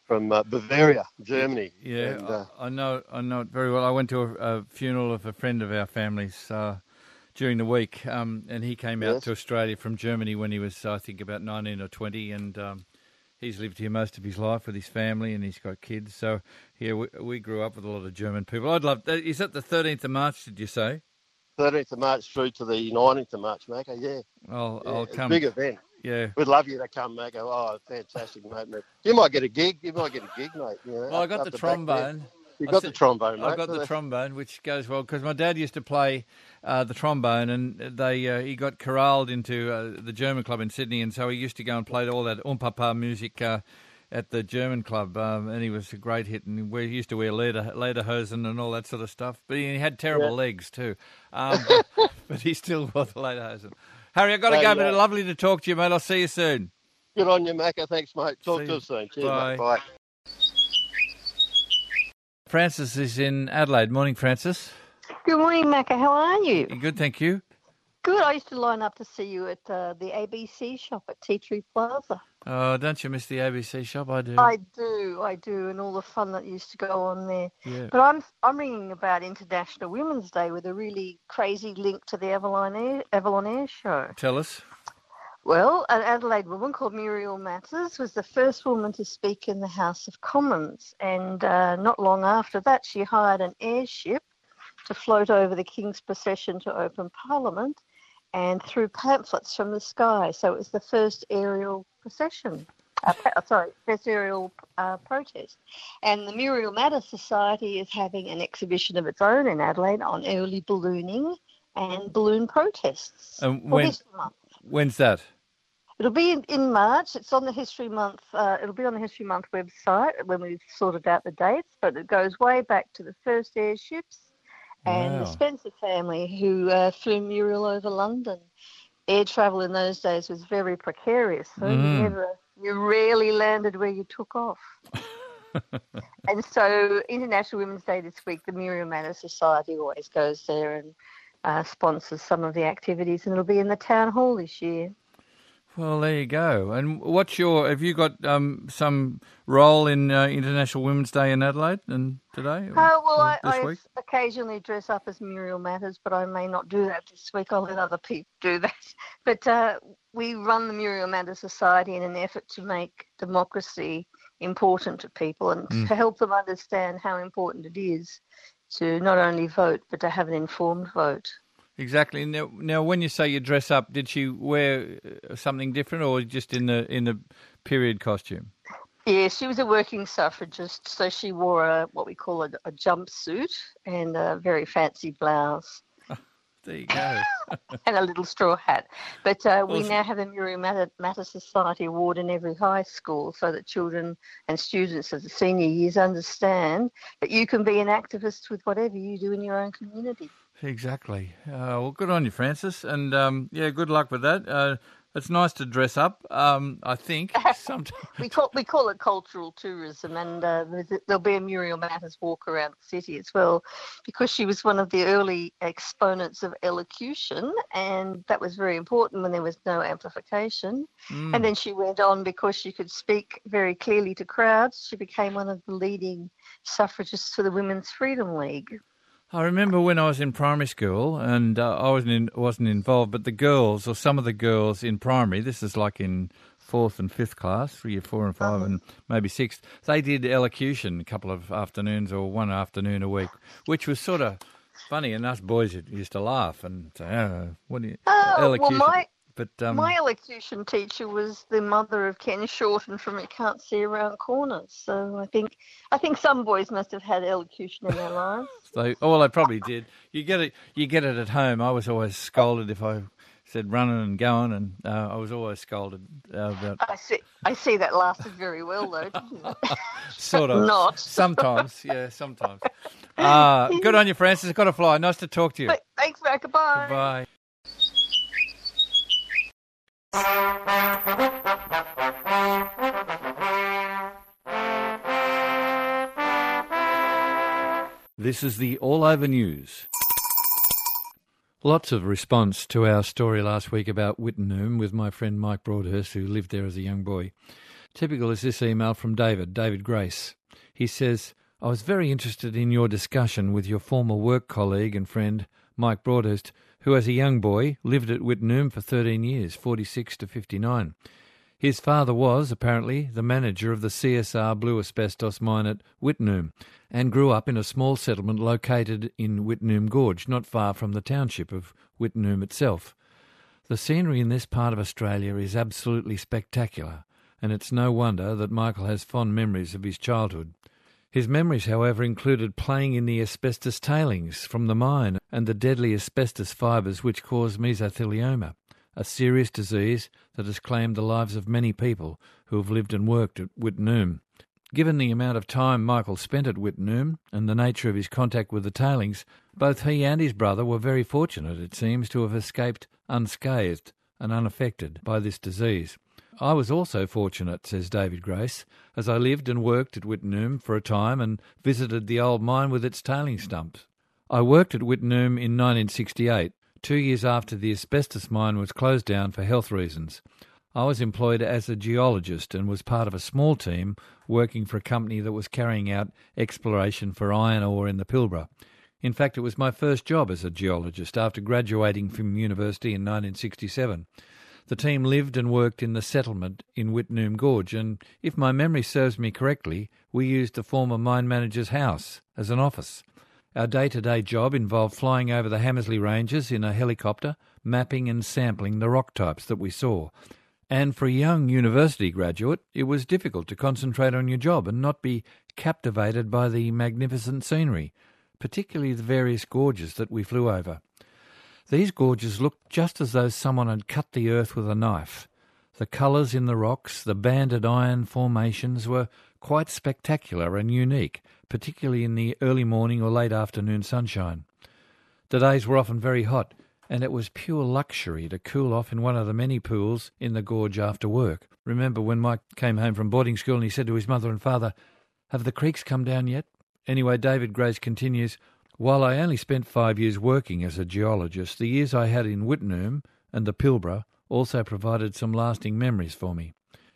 from uh, Bavaria, Germany. Yeah, And, uh, I, I know. I know it very well. I went to a, a funeral of a friend of our family's uh, during the week, um, and he came out Yes. to Australia from Germany when he was, I think, about nineteen or twenty, and um, he's lived here most of his life with his family, and he's got kids. So yeah, we, we grew up with a lot of German people. I'd love. Is that the thirteenth of March? Did you say? 13th of March through to the 19th of March, Macca. Yeah, I'll, yeah I'll come. big event. Yeah. We'd love you to come, Macca. Oh, fantastic, mate. You might get a gig. You might get a gig, mate. You know, Well, I got the trombone. You got said- the trombone, mate. I've got the trombone, which goes well because my dad used to play uh, the trombone, and they uh, he got corralled into uh, the German club in Sydney, and so he used to go and play all that umpapa music uh, at the German club, um, and he was a great hit, and we used to wear leder lederhosen and all that sort of stuff. But he had terrible Yeah. legs too, um, but, [LAUGHS] but he still wore the lederhosen. Harry, I've got to Hey, go, but it's lovely to talk to you, mate. I'll see you soon. Good on you, Macca. Thanks, mate. Talk See to you. us soon. Cheers, Bye. mate. Bye. Francis is in Adelaide. Morning, Francis. Good morning, Macca. How are you? Good, thank you. Good. I used to line up to see you at uh, the ABC shop at Tea Tree Plaza. Oh, don't you miss the ABC shop? I do. I do, I do, and all the fun that used to go on there. Yeah. But I'm I'm ringing about International Women's Day with a really crazy link to the Avalon Air, Avalon Air show. Tell us. Well, an Adelaide woman called Muriel Matters was the first woman to speak in the House of Commons, and uh, not long after that, she hired an airship to float over the King's procession to open Parliament and threw pamphlets from the sky. So it was the first aerial procession. Uh, sorry, first aerial uh, protest. And the Muriel Matters Society is having an exhibition of its own in Adelaide on early ballooning and balloon protests. When- this month. When's that? It'll be in, in March. It's on the History Month. Uh, it'll be on the History Month website when we've sorted out the dates. But it goes way back to the first airships and the Spencer family who uh, flew Muriel over London. Air travel in those days was very precarious. So Mm. you never, you rarely landed where you took off. [LAUGHS] and so International Women's Day this week, the Muriel Matters Society always goes there and uh, sponsors some of the activities, and it'll be in the town hall this year. Well, there you go. And what's your? Have you got um, some role in uh, International Women's Day in Adelaide and today? or- Oh, well, I, I occasionally dress up as Muriel Matters, but I may not do that this week. I'll let other people do that. [LAUGHS] But uh, we run the Muriel Matters Society in an effort to make democracy important to people and Mm. to help them understand how important it is to not only vote but to have an informed vote. Exactly. Now, now, when you say you dress up, did she wear uh, something different, or just in the in the period costume? Yeah, she was a working suffragist, so she wore a what we call a, a jumpsuit and a very fancy blouse [LAUGHS] There you go. [LAUGHS] and a little straw hat. But uh, we Awesome. now have a Muriel Matter, Matter Society award in every high school so that children and students of the senior years understand that you can be an activist with whatever you do in your own community. Exactly. Uh, well, good on you, Francis, and um, yeah, good luck with that. Uh, it's nice to dress up. Um, I think [LAUGHS] sometimes. We call we call it cultural tourism, and uh, there'll be a Muriel Matters walk around the city as well, because she was one of the early exponents of elocution, and that was very important when there was no amplification. Mm. And then she went on because she could speak very clearly to crowds. She became one of the leading suffragists for the Women's Freedom League. I remember when I was in primary school, and uh, I wasn't in, wasn't involved, but the girls, or some of the girls in primary, this is like in fourth and fifth class, year four and 5 and maybe sixth, they did elocution a couple of afternoons or one afternoon a week, which was sort of funny, and us boys used to laugh and say, oh, what do you, Oh, well, elocution. my but um, my elocution teacher was the mother of Ken Shorter from You Can't See Around Corners. So I think I think some boys must have had elocution in their [LAUGHS] lives. They, oh, well, they probably did. You get it. You get it at home. I was always scolded if I said running and going, and uh, I was always scolded uh, about I see. I see that lasted very well, though, didn't it? [LAUGHS] sort of. Not. Sometimes, yeah, sometimes. [LAUGHS] Uh, good on you, Francis. I've got to fly. Nice to talk to you. But thanks, Mac. Bye. Bye. This is the All Over News. Lots of response to our story last week about Wittenoom with my friend Mike Broadhurst, who lived there as a young boy. Typical is this email from David, David Grace. He says, I was very interested in your discussion with your former work colleague and friend, Mike Broadhurst, who as a young boy lived at Wittenoom for 13 years, 46 to 59. His father was, apparently, the manager of the CSR Blue Asbestos mine at Wittenoom and grew up in a small settlement located in Wittenoom Gorge, not far from the township of Wittenham itself. The scenery in this part of Australia is absolutely spectacular, and it's no wonder that Michael has fond memories of his childhood. His memories, however, included playing in the asbestos tailings from the mine and the deadly asbestos fibres which cause mesothelioma, a serious disease that has claimed the lives of many people who have lived and worked at Wittenoom. Given the amount of time Michael spent at Wittenoom and the nature of his contact with the tailings, both he and his brother were very fortunate, it seems, to have escaped unscathed and unaffected by this disease. I was also fortunate, says David Grace, as I lived and worked at Wittenoom for a time and visited the old mine with its tailing stumps. I worked at Wittenoom in 1968, two years after the asbestos mine was closed down for health reasons. I was employed as a geologist and was part of a small team working for a company that was carrying out exploration for iron ore in the Pilbara. In fact, it was my first job as a geologist after graduating from university in 1967. The team lived and worked in the settlement in Wittenoom Gorge, and if my memory serves me correctly, we used the former mine manager's house as an office. Our day to day job involved flying over the Hamersley Ranges in a helicopter, mapping and sampling the rock types that we saw. And for a young university graduate, it was difficult to concentrate on your job and not be captivated by the magnificent scenery, particularly the various gorges that we flew over. These gorges looked just as though someone had cut the earth with a knife. The colours in the rocks, the banded iron formations were quite spectacular and unique, particularly in the early morning or late afternoon sunshine. The days were often very hot, and it was pure luxury to cool off in one of the many pools in the gorge after work. Remember when Mike came home from boarding school and he said to his mother and father, Have the creeks come down yet? Anyway, David Grace continues, While I only spent five years working as a geologist, the years I had in Wittenoom and the Pilbara also provided some lasting memories for me.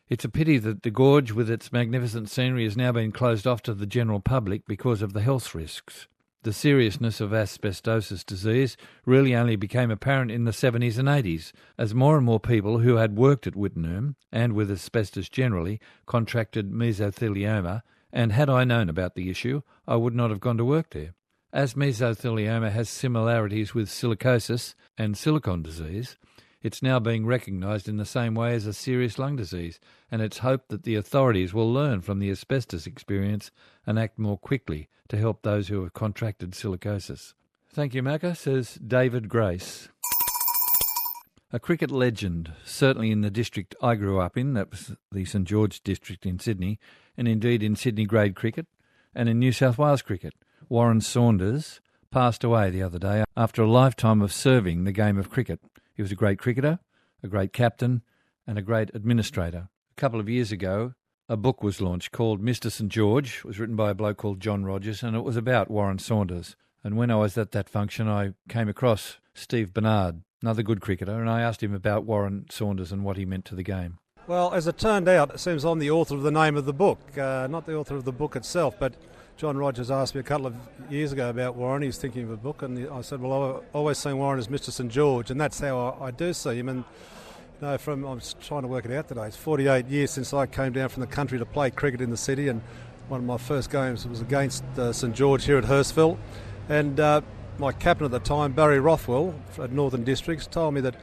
It's a pity that the gorge with its magnificent scenery has now been closed off to the general public because of the health risks. The seriousness of asbestosis disease really only became apparent in the 70s and 80s as more and more people who had worked at Wittenoom and with asbestos generally contracted mesothelioma, and had I known about the issue, I would not have gone to work there. As mesothelioma has similarities with silicosis and silicon disease, it's now being recognised in the same way as a serious lung disease, and it's hoped that the authorities will learn from the asbestos experience and act more quickly to help those who have contracted silicosis. Thank you, Macca, says David Grace. A cricket legend, certainly in the district I grew up in, that was the St George district in Sydney, and indeed in Sydney grade cricket, and in New South Wales cricket. Warren Saunders passed away the other day after a lifetime of serving the game of cricket. He was a great cricketer, a great captain, and a great administrator. A couple of years ago, a book was launched called Mr. St. George. It was written by a bloke called John Rogers, and it was about Warren Saunders. And when I was at that function, I came across Steve Bernard, another good cricketer, and I asked him about Warren Saunders and what he meant to the game. Well, as it turned out, it seems I'm the author of the name of the book, uh, not the author of the book itself, but John Rogers asked me a couple of years ago about Warren. He's thinking of a book, and I said, "Well, I've always seen Warren as Mr. St George, and that's how I, I do see him." And you know, from I'm trying to work it out today. It's 48 years since I came down from the country to play cricket in the city, and one of my first games was against uh, St George here at Hurstville, and uh, my captain at the time, Barry Rothwell at Northern Districts, told me that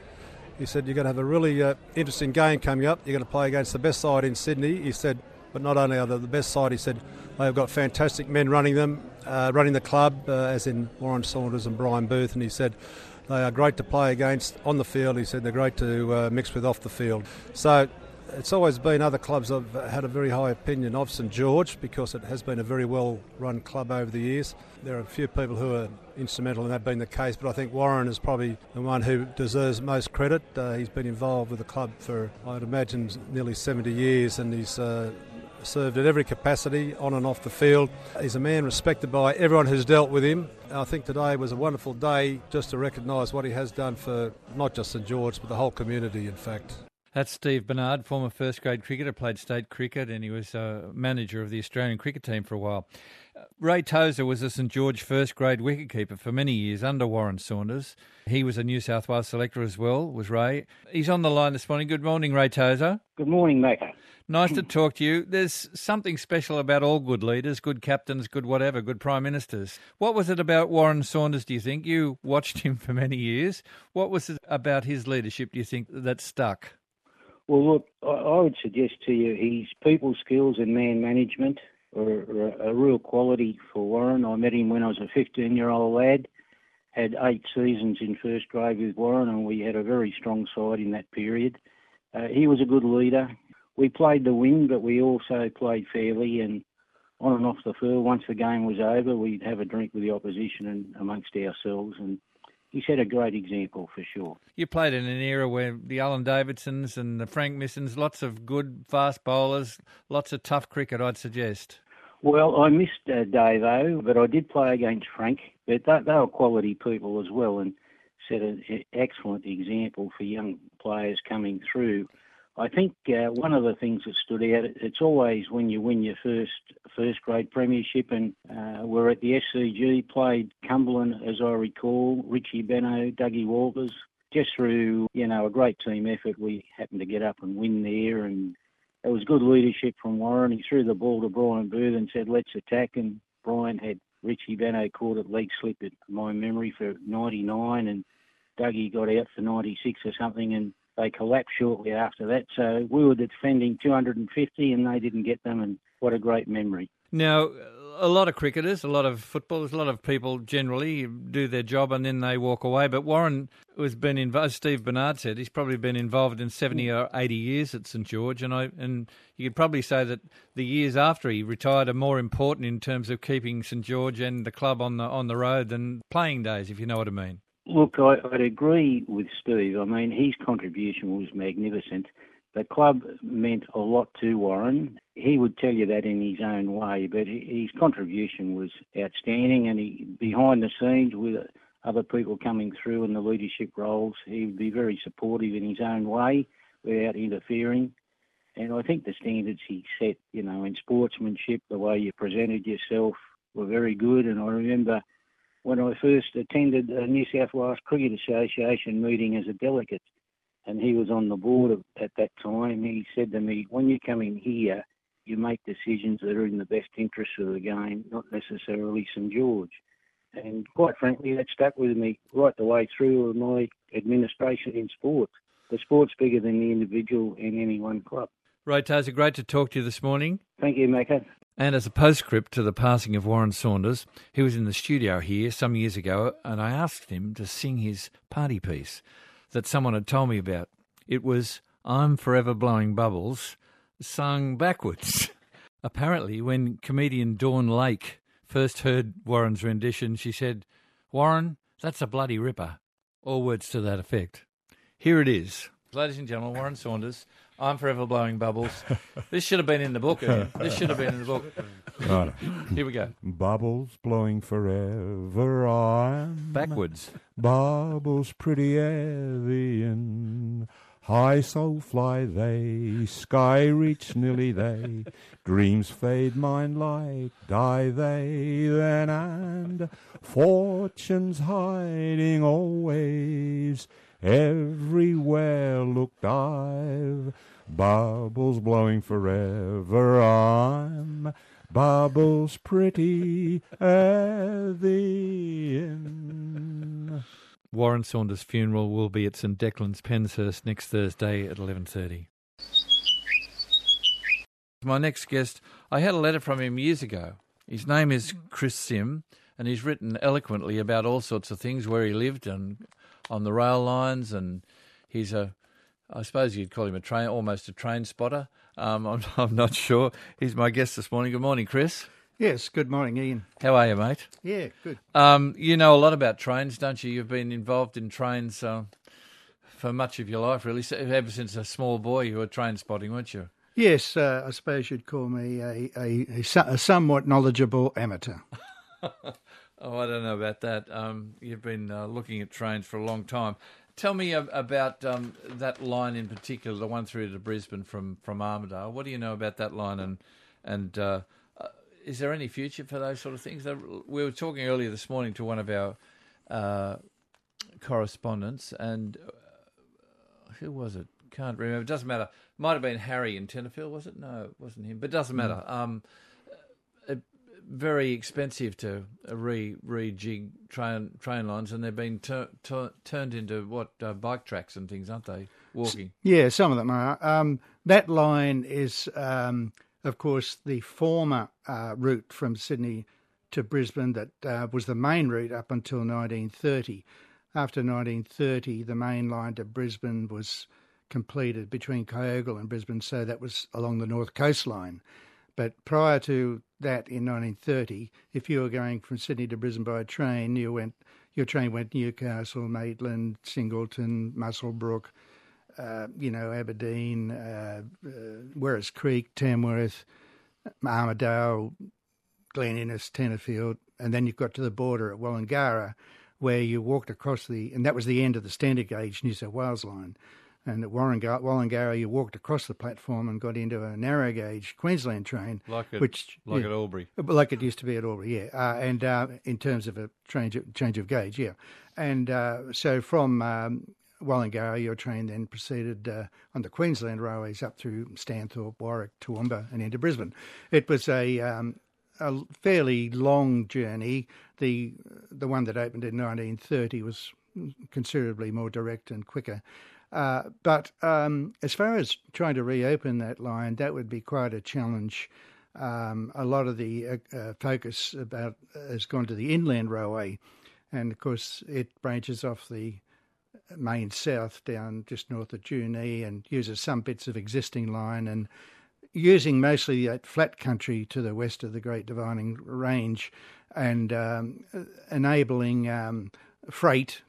he said you're going to have a really uh, interesting game coming up. You're going to play against the best side in Sydney. He said, but not only are they the best side, he said they've got fantastic men running them, uh, running the club, uh, as in Warren Saunders and Brian Booth, and he said they are great to play against on the field. He said they're great to uh, mix with off the field. So it's always been other clubs I've had a very high opinion of St George because it has been a very well run club over the years. There are a few people who are instrumental in that being the case, but I think Warren is probably the one who deserves most credit. Uh, he's been involved with the club for, I'd imagine, nearly 70 years and he's uh, served at every capacity on and off the field. He's a man respected by everyone who's dealt with him. I think today was a wonderful day just to recognise what he has done for not just St George but the whole community, in fact. That's Steve Bernard, former first grade cricketer, played state cricket, and he was a manager of the Australian cricket team for a while. Uh, Ray Tozer was a St George first grade wicketkeeper for many years under Warren Saunders. He was a New South Wales selector as well, was Ray. He's on the line this morning. Good morning, Ray Tozer. Good morning, Macca. Nice to talk to you. There's something special about all good leaders, good captains, good whatever, good prime ministers. What was it about Warren Saunders, do you think? You watched him for many years. What was it about his leadership, do you think, that stuck? Well, look, I would suggest to you his people skills and man management are a real quality for Warren. I met him when I was a 15 year old lad, had eight seasons in first grade with Warren, and we had a very strong side in that period. Uh, he was a good leader. We played the win, but we also played fairly and on and off the field. Once the game was over, we'd have a drink with the opposition and amongst ourselves and he set a great example for sure. You played in an era where the Alan Davidsons and the Frank Missons, lots of good fast bowlers, lots of tough cricket, I'd suggest. Well, I missed uh, Davo, but I did play against Frank. But they, they were quality people as well and set an excellent example for young players coming through. I think uh, one of the things that stood out, it's always when you win your first first grade premiership, and uh, we're at the SCG, played Cumberland, as I recall, Richie Benaud, Dougie Walters. Just through, you know, a great team effort, we happened to get up and win there, and it was good leadership from Warren. He threw the ball to Brian Booth and said, let's attack, and Brian had Richie Benaud caught at leg slip at my memory for 99, and Dougie got out for 96 or something, and they collapsed shortly after that. So we were defending 250 and they didn't get them, and what a great memory. Now, a lot of cricketers, a lot of footballers, a lot of people generally do their job and then they walk away. But Warren has been involved, Steve Bernard said, he's probably been involved in 70 or 80 years at St George. And, I, and you could probably say that the years after he retired are more important in terms of keeping St George and the club on the, on the road than playing days, if you know what I mean. Look, I, would agree with Steve. I mean, his contribution was magnificent. The club meant a lot to Warren. He would tell you that in his own way, but his contribution was outstanding. And he, behind the scenes, with other people coming through in the leadership roles, he would be very supportive in his own way without interfering. And I think the standards he set, you know, in sportsmanship, the way you presented yourself, were very good. And I remember when I first attended a New South Wales Cricket Association meeting as a delegate, and he was on the board at that time. He said to me, "When you come in here, you make decisions that are in the best interest of the game, not necessarily St George." And quite frankly, that stuck with me right the way through my administration in sport. The sport's bigger than the individual in any one club. Ray Tozer, great to talk to you this morning. Thank you, Macca. And as a postscript to the passing of Warren Saunders, he was in the studio here some years ago, and I asked him to sing his party piece that someone had told me about. It was I'm Forever Blowing Bubbles, sung backwards. [LAUGHS] Apparently, when comedian Dawn Lake first heard Warren's rendition, she said, Warren, that's a bloody ripper. All words to that effect. Here it is. Ladies and gentlemen, Warren Saunders, I'm Forever Blowing Bubbles. [LAUGHS] This should have been in the book. Eh? This should have been in the book. Right. Here we go. Bubbles blowing forever I'm Backwards. Bubbles pretty avian. High so fly they, sky reach nearly they. Dreams fade, mine like die they then, and fortune's hiding always. Everywhere looked I've bubbles blowing forever. I'm bubbles pretty avian. Warren Saunders' funeral will be at St Declan's, Penshurst, next Thursday at 11.30. My next guest, I had a letter from him years ago. His name is Chris Sim, and he's written eloquently about all sorts of things, where he lived and on the rail lines, and he's a, I suppose you'd call him a train, almost a train spotter. Um, [LAUGHS] I'm, I'm not sure. He's my guest this morning. Good morning, Chris. Yes, good morning, Ian. How are you, mate? Yeah, good. Um, you know a lot about trains, don't you? You've been involved in trains uh, for much of your life, really. So ever since a small boy, you were train spotting, weren't you? Yes, uh, I suppose you'd call me a, a, a, a somewhat knowledgeable amateur. [LAUGHS] Oh, I don't know about that. Um, you've been uh, looking at trains for a long time. Tell me ab- about um, that line in particular, the one through to Brisbane from, from Armidale. What do you know about that line, and and uh, uh, is there any future for those sort of things? We were talking earlier this morning to one of our uh, correspondents, and uh, who was it? Can't remember. It doesn't matter. Might have been Harry in Tenterfield, was it? No, it wasn't him. But it doesn't matter. Um, uh, very expensive to re rejig train train lines, and they've been tur- turned into what uh, bike tracks and things, aren't they? Walking. Yeah, some of them are. Um, that line is, um, of course, the former uh, route from Sydney to Brisbane that uh, was the main route up until 1930. After 1930, the main line to Brisbane was completed between Kyogle and Brisbane, so that was along the north coastline. But prior to that, in 1930, if you were going from Sydney to Brisbane by train, you went your train went Newcastle, Maitland, Singleton, Muswellbrook, uh, you know, Aberdeen, uh, uh, Werris Creek, Tamworth, Armidale, Glen Innes, Tenterfield, and then you've got to the border at Wallangara, where you walked across the, and that was the end of the standard gauge New South Wales line. And at Warranga- you walked across the platform and got into a narrow gauge Queensland train, Like at- which like yeah, at Albury. like it used to be at Albury, yeah. Uh, and uh, in terms of a change of, change of gauge, yeah. And uh, so from um, your train then proceeded uh, on the Queensland railways up through Stanthorpe, Warwick, Toowoomba, and into Brisbane. It was a um, a fairly long journey. The the one that opened in 1930 was considerably more direct and quicker. Uh, but um, as far as trying to reopen that line, that would be quite a challenge. Um, a lot of the uh, uh, focus about has gone to the inland railway, and of course it branches off the main south down just north of Junee and uses some bits of existing line and using mostly that flat country to the west of the Great Dividing Range and um, enabling um, freight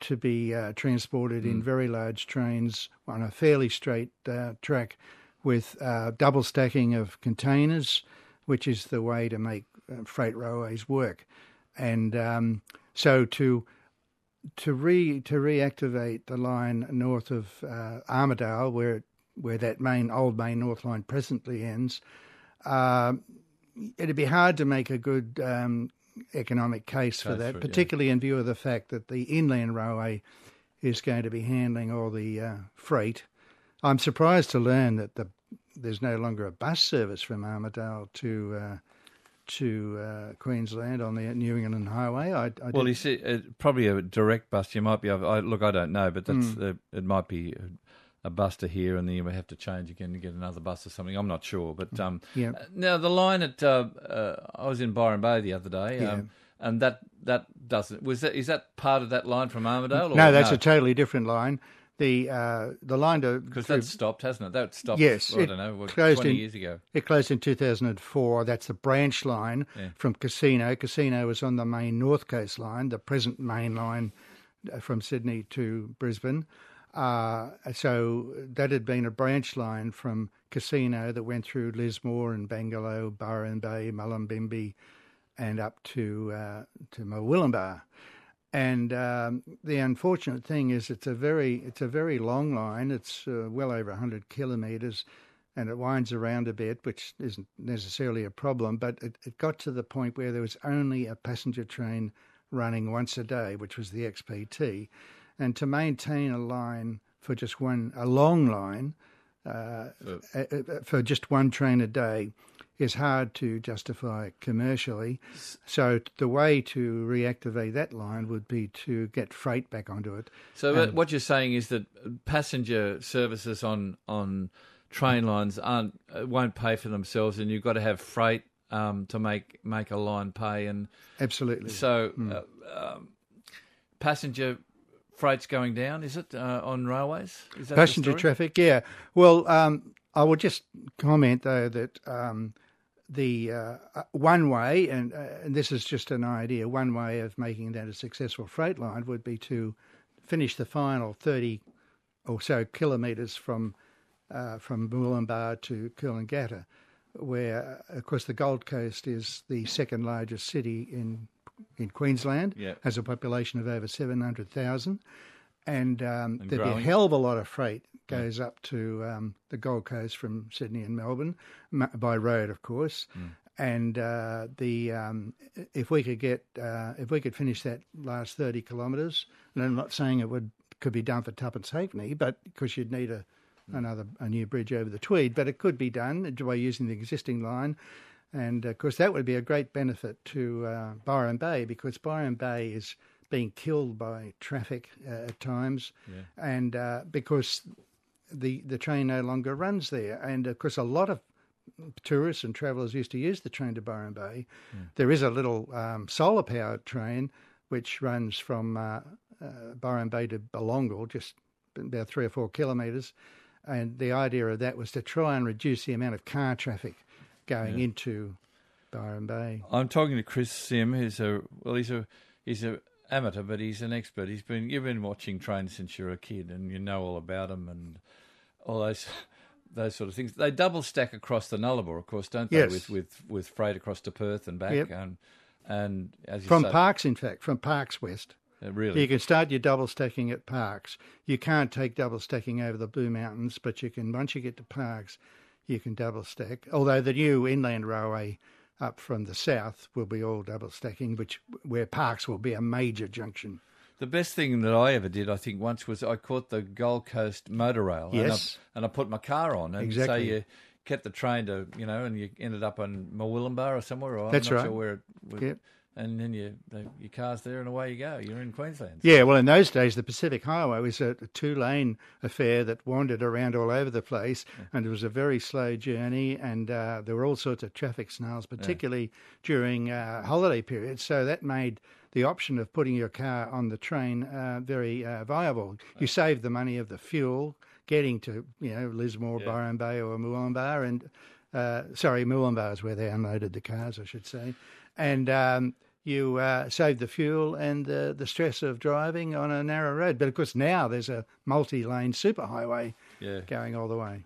to be uh, transported in Mm. very large trains on a fairly straight uh, track with uh, double stacking of containers, which is the way to make uh, freight railways work. And um, so to to re to reactivate the line north of uh, Armidale, where where that main old main north line presently ends, uh, it'd be hard to make a good um, economic case for that, for it, yeah. particularly in view of the fact that the inland railway is going to be handling all the uh, freight. I'm surprised to learn that the there's no longer a bus service from Armidale to uh, to uh, Queensland on the New England Highway. I, I Well, you see, uh, probably a direct bus. You might be able. I, look, I don't know, but that's Mm. uh, it. Might be a, a bus to here, and then you may have to change again to get another bus or something. I'm not sure, but um, Yeah. uh, Now the line at uh, uh, I was in Byron Bay the other day, Yeah. um, and that that doesn't was that is that part of that line from Armidale? Or no, that's a totally different line. The uh, the line to because that stopped, hasn't it? That stopped. Yes, I it don't know, closed twenty in- years ago. It closed in 2004. That's the branch line Yeah. from Casino. Casino was on the main North Coast line, the present main line uh, from Sydney to Brisbane. Uh, so that had been a branch line from Casino that went through Lismore and Bangalow, Byron Bay, Mullumbimby, and up to uh, to Murwillumbah. And um, the unfortunate thing is, it's a very it's a very long line. It's uh, well over 100 kilometres, and it winds around a bit, which isn't necessarily a problem. But it, it got to the point where there was only a passenger train running once a day, which was the XPT, and to maintain a line for just one a long line uh, for just one train a day is hard to justify commercially. So the way to reactivate that line would be to get freight back onto it. So what you're saying is that passenger services on on train lines aren't uh, won't pay for themselves, and you've got to have freight um, to make make a line pay. And Absolutely. so Mm. uh, um, passenger freight's going down. Is it uh, on railways? Is that passenger traffic. Yeah. Well, um, I will just comment though that um, the uh, uh, one way, and, uh, and this is just an idea, one way of making that a successful freight line would be to finish the final thirty or so kilometres from uh, from Murwillumbah to Coolangatta, where uh, of course the Gold Coast is the second largest city in in Queensland, Yeah. has a population of over seven hundred thousand, and, um, And there'd be a hell of a lot of freight goes up to um, the Gold Coast from Sydney and Melbourne by road, of course. Mm. And uh, the um, if we could get uh, if we could finish that last thirty kilometres, and I'm not saying it would could be done for tuppence halfpenny, but because you'd need a another a new bridge over the Tweed, but it could be done by using the existing line. And of course, that would be a great benefit to uh, Byron Bay because Byron Bay is being killed by traffic uh, at times, Yeah. and uh, because the the train no longer runs there, and of course, a lot of tourists and travellers used to use the train to Byron Bay. There is a little um, solar powered train which runs from uh, uh, Byron Bay to Belongil, just about three or four kilometres. And the idea of that was to try and reduce the amount of car traffic going Yeah. into Byron Bay. I'm talking to Chris Sim, who's a well, he's a he's a amateur, but he's an expert. He's been you've been watching trains since you're a kid, and you know all about them and all those those sort of things. They double stack across the Nullarbor, of course, don't they? Yes. With with with freight across to Perth and back, Yep. and and as you From say, Parkes, in fact, from Parkes West. Uh, really? You can start your double stacking at Parkes. You can't take double stacking over the Blue Mountains, but you can, once you get to Parkes, you can double stack. Although the new inland railway up from the south will be all double stacking, which where Parkes will be a major junction. The best thing that I ever did, I think, once was I caught the Gold Coast motor rail. Yes. And I, and I put my car on. And so you kept the train to, you know, and you ended up on Murwillumbah or somewhere. Or That's I'm not right. sure where it was. Yep. And then you, the, your car's there and away you go. You're in Queensland. Yeah, well, in those days, the Pacific Highway was a, two lane affair that wandered around all over the place, and it was a very slow journey, and uh, there were all sorts of traffic snarls, particularly during uh, holiday periods. So that made the option of putting your car on the train uh, very uh, viable. You saved the money of the fuel getting to, you know, Lismore, Byron Bay, or Murwillumbah, and uh, sorry, Murwillumbah is where they unloaded the cars, I should say, and. Um, you uh, save the fuel and the, the stress of driving on a narrow road. But of course, now there's a multi lane superhighway Yeah. going all the way.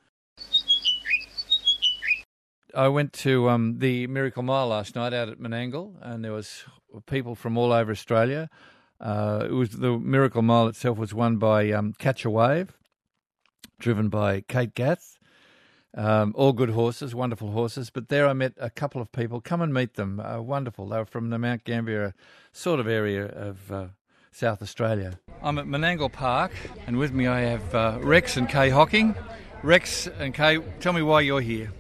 I went to um, the Miracle Mile last night out at Menangle, and there was people from all over Australia. Uh, it was the Miracle Mile itself was won by um, Catch a Wave, driven by Kate Gath, Um, all good horses, wonderful horses. But there I met a couple of people. Come and meet them. Uh, wonderful. They were from the Mount Gambier sort of area of uh, South Australia. I'm at Menangle Park, and with me I have uh, Rex and Kay Hocking. Rex and Kay, tell me why you're here.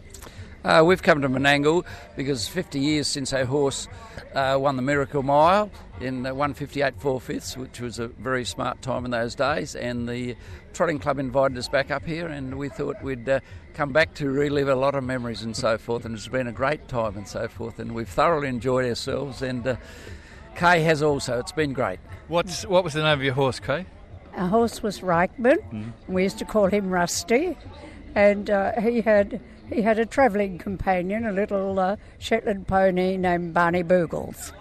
Uh, we've come to Menangle because 50 years since our horse uh, won the Miracle Mile in uh, 158 4 fifths, which was a very smart time in those days. And the Trotting Club invited us back up here, and we thought we'd uh, come back to relive a lot of memories and so forth. And it's been a great time and so forth. And we've thoroughly enjoyed ourselves, and uh, Kay has also. It's been great. What's What was the name of your horse, Kay? Our horse was Reichman. Mm. We used to call him Rusty, and uh, he had he had a travelling companion, a little uh, Shetland pony named Barney Boogles.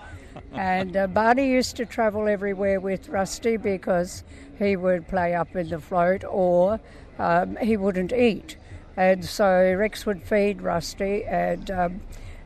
and uh, Barney used to travel everywhere with Rusty because he would play up in the float or um, he wouldn't eat. And so Rex would feed Rusty and um,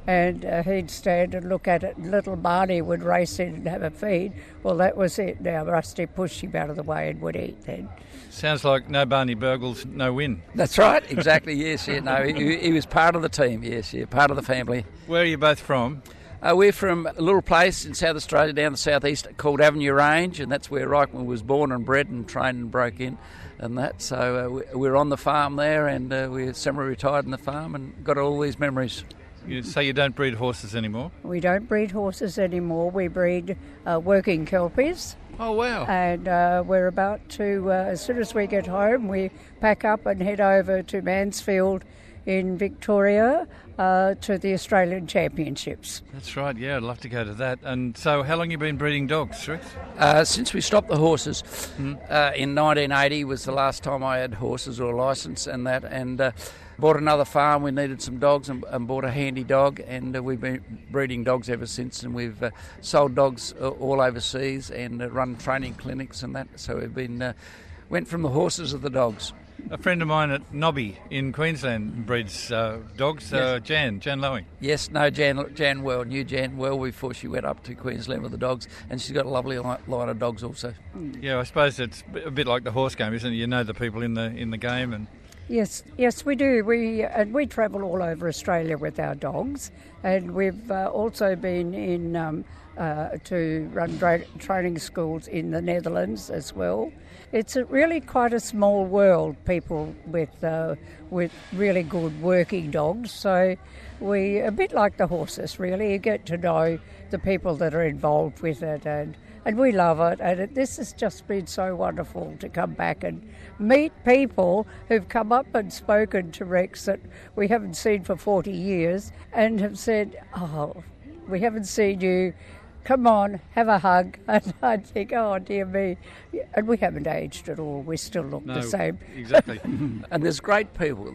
and uh, he'd stand and look at it. And little Barney would race in and have a feed. Well, that was it. Now Rusty pushed him out of the way and would eat then. Sounds like no Barney Burgles, no win. That's right, exactly. Yes, yeah. No, he, he was part of the team. Yes, yeah, part of the family. Where are you both from? Uh, we're from a little place in South Australia, down the southeast, called Avenue Range, and that's where Reichman was born and bred and trained and broke in, and that. So uh, we're on the farm there, and uh, we're semi-retired in the farm, and got all these memories. You say you don't breed horses anymore? We don't breed horses anymore. We breed uh, working kelpies. Oh wow! And uh, we're about to, uh, as soon as we get home, we pack up and head over to Mansfield in Victoria uh, to the Australian Championships. That's right. Yeah, I'd love to go to that. And so, how long have you been breeding dogs, Rex? Uh, since we stopped the horses uh, in 1980 was the last time I had horses or a license and that, and uh, bought another farm. We needed some dogs and, and bought a handy dog, and uh, we've been breeding dogs ever since. And we've uh, sold dogs uh, all overseas and uh, run training clinics and that. So we've been uh, went from the horses to the dogs. A friend of mine at Nobby in Queensland breeds uh, dogs. Uh, Jan, Jan Lowing. Yes, no, Jan, Jan well, knew Jan well before she went up to Queensland with the dogs, and she's got a lovely line of dogs also. Yeah, I suppose it's a bit like the horse game, isn't it? You know the people in the in the game, and Yes, yes, we do. We and we travel all over Australia with our dogs, and we've uh, also been in um, uh, to run dra- training schools in the Netherlands as well. It's really quite a small world. People with uh, with really good working dogs. So we a bit like the horses. Really, you get to know the people that are involved with it, and and we love it. And it, this has just been so wonderful to come back and meet people who've come up and spoken to Rex that we haven't seen for 40 years and have said, Oh, we haven't seen you. Come on, have a hug. [LAUGHS] And I'd think, oh dear me. And we haven't aged at all. We still look No, the same. [LAUGHS] exactly. and there's great people.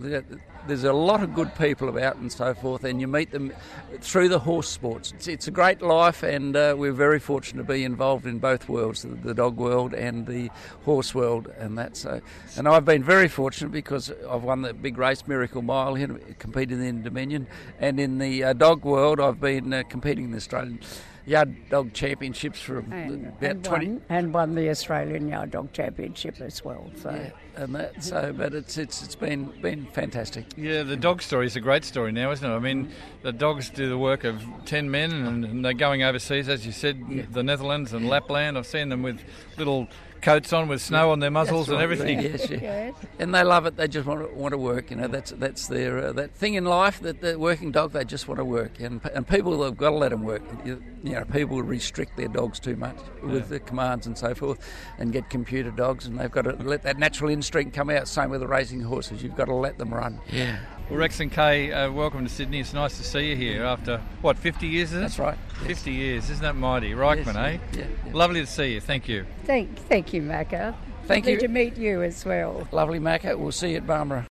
There's a lot of good people about and so forth, and you meet them through the horse sports. It's, it's a great life, and uh, we're very fortunate to be involved in both worlds, the, the dog world and the horse world, and that. So, and I've been very fortunate because I've won the big race, Miracle Mile, here, competed in Dominion, and in the uh, dog world, I've been uh, competing in the Australian Yard Dog Championships for And, about and, 20, won, and won the Australian Yard Dog Championship as well. So. Yeah, and that. So, but it's it's it's been been fantastic. Yeah, the dog story is a great story now, isn't it? I mean, the dogs do the work of 10 men and, and they're going overseas, as you said, the Netherlands and Lapland. I've seen them with little coats on with snow on their muzzles That's and everything. Yes, yeah. and they love it. They just want to, want to work. You know, that's that's their uh, that thing in life. That the working dog, they just want to work, and and people have got to let them work. You, you know, people restrict their dogs too much with Yeah. the commands and so forth, and get computer dogs, and they've got to let that natural instinct come out. Same with the racing horses. You've got to let them run. Yeah. Well, Rex and Kay, uh, welcome to Sydney. It's nice to see you here after, what, 50 years, is it? That's right. 50 years. Isn't that mighty? Reichman, Yes, eh? yeah, yeah. Lovely to see you. Thank you. Thank, thank you, Macca. Thank Lovely you. to meet you as well. Lovely Macca. We'll see you at Barbara.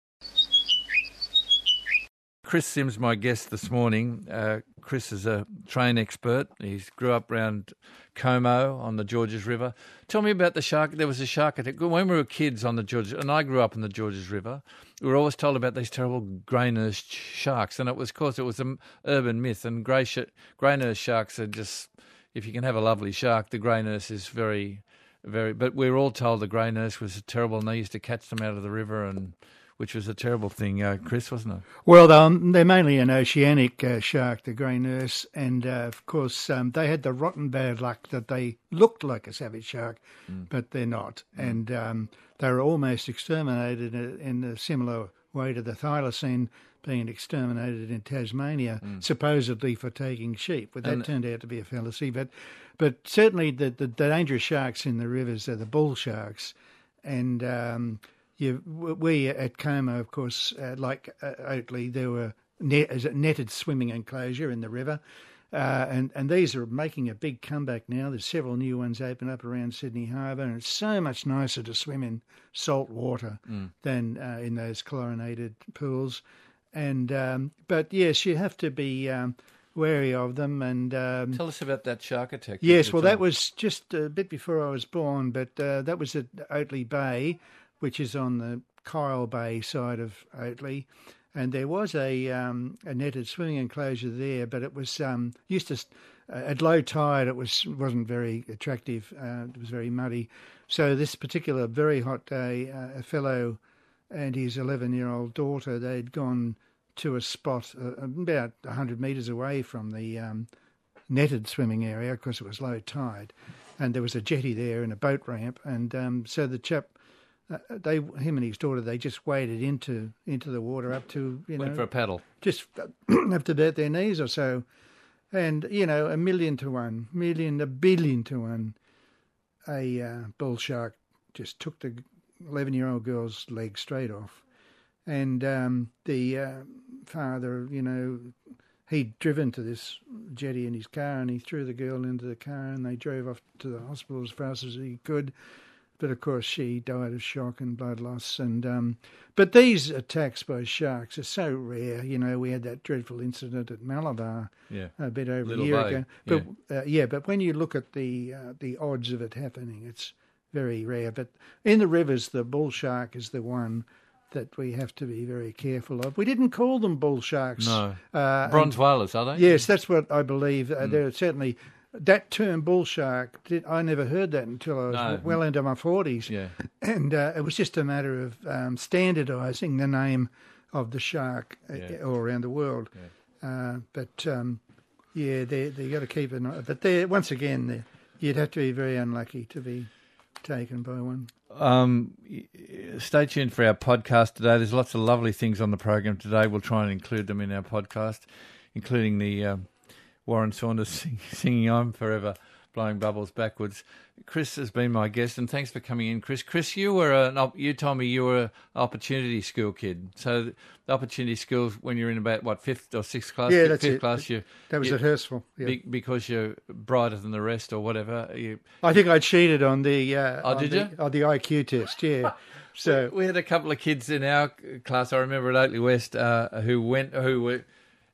Chris Sims, my guest this morning. Uh, Chris is a train expert. He grew up around Como on the Georges River. Tell me about the shark. There was a shark attack when we were kids on the Georges, and I grew up on the Georges River. We were always told about these terrible grey nurse sharks, and it was, of course, it was an urban myth. And grey sh- grey nurse sharks are just, if you can have a lovely shark, the grey nurse is very, very. But we were all told the grey nurse was terrible, and they used to catch them out of the river and which was a terrible thing, uh, Chris, wasn't it? Well, um, they're mainly an oceanic uh, shark, the grey nurse, and uh, of course um, they had the rotten bad luck that they looked like a savage shark, Mm. but they're not, and um, they were almost exterminated in a, in a similar way to the thylacine being exterminated in Tasmania, supposedly for taking sheep. But that Mm. And- turned out to be a fallacy. But but certainly the, the, the dangerous sharks in the rivers are the bull sharks, and um, you, we at Como, of course, uh, like uh, Oatley, there were net, netted swimming enclosure in the river. Uh, and, and these are making a big comeback now. There's several new ones open up around Sydney Harbour, and it's so much nicer to swim in salt water Mm. than uh, in those chlorinated pools. And um, but yes, you have to be um, wary of them. And um, Tell us about that shark attack. Yes, well, that was just a bit before I was born, but uh, that was at Oatley Bay, which is on the Kyle Bay side of Oatley. And there was a, um, a netted swimming enclosure there, but it was um, used to uh, at low tide. It was wasn't very attractive. Uh, it was very muddy. So this particular very hot day, uh, a fellow and his 11 year old daughter, they'd gone to a spot uh, about 100 metres away from the um, netted swimming area because it was low tide. And there was a jetty there and a boat ramp. And um, so the chap, uh, they, him and his daughter, they just waded into into the water up to, you know, Went for a paddle. just [CLEARS THROAT] up to about their knees or so. And, you know, a million to one, million, a billion to one, a uh, bull shark just took the 11 year old girl's leg straight off. And um, the uh, father, you know, he'd driven to this jetty in his car and he threw the girl into the car and they drove off to the hospital as fast as he could. But of course, she died of shock and blood loss. And um, but these attacks by sharks are so rare. You know, we had that dreadful incident at Malabar Yeah. a bit over Little a year Bay, ago. But uh, yeah, but when you look at the uh, the odds of it happening, it's very rare. But in the rivers, the bull shark is the one that we have to be very careful of. We didn't call them bull sharks. No. Uh, Bronze and- whalers, are they? Yes, that's what I believe. Uh, Mm. There certainly that term bull shark. Did, I never heard that until I was No. well into my forties. Yeah. and uh, it was just a matter of um, standardising the name of the shark uh, Yeah. all around the world. Uh, but um, yeah, they they got to keep an eye. But they once again, you'd have to be very unlucky to be taken by one. Um, stay tuned for our podcast today. There's lots of lovely things on the program today. We'll try and include them in our podcast, including the um, Warren Saunders [LAUGHS] sing, singing "I'm Forever." Blowing bubbles backwards. Chris has been my guest, and thanks for coming in, Chris. Chris, you were an op- you told me you were an opportunity school kid. So the opportunity schools when you're in about what fifth or sixth class? Yeah, Fifth- that's fifth it. class. You That was you- at Hurstville, yeah. be- because you're brighter than the rest or whatever. You, I think I cheated on the uh, Oh, on did the, you? on the IQ test. Yeah. [LAUGHS] So we had a couple of kids in our class. I remember at Oatley West uh, who went who were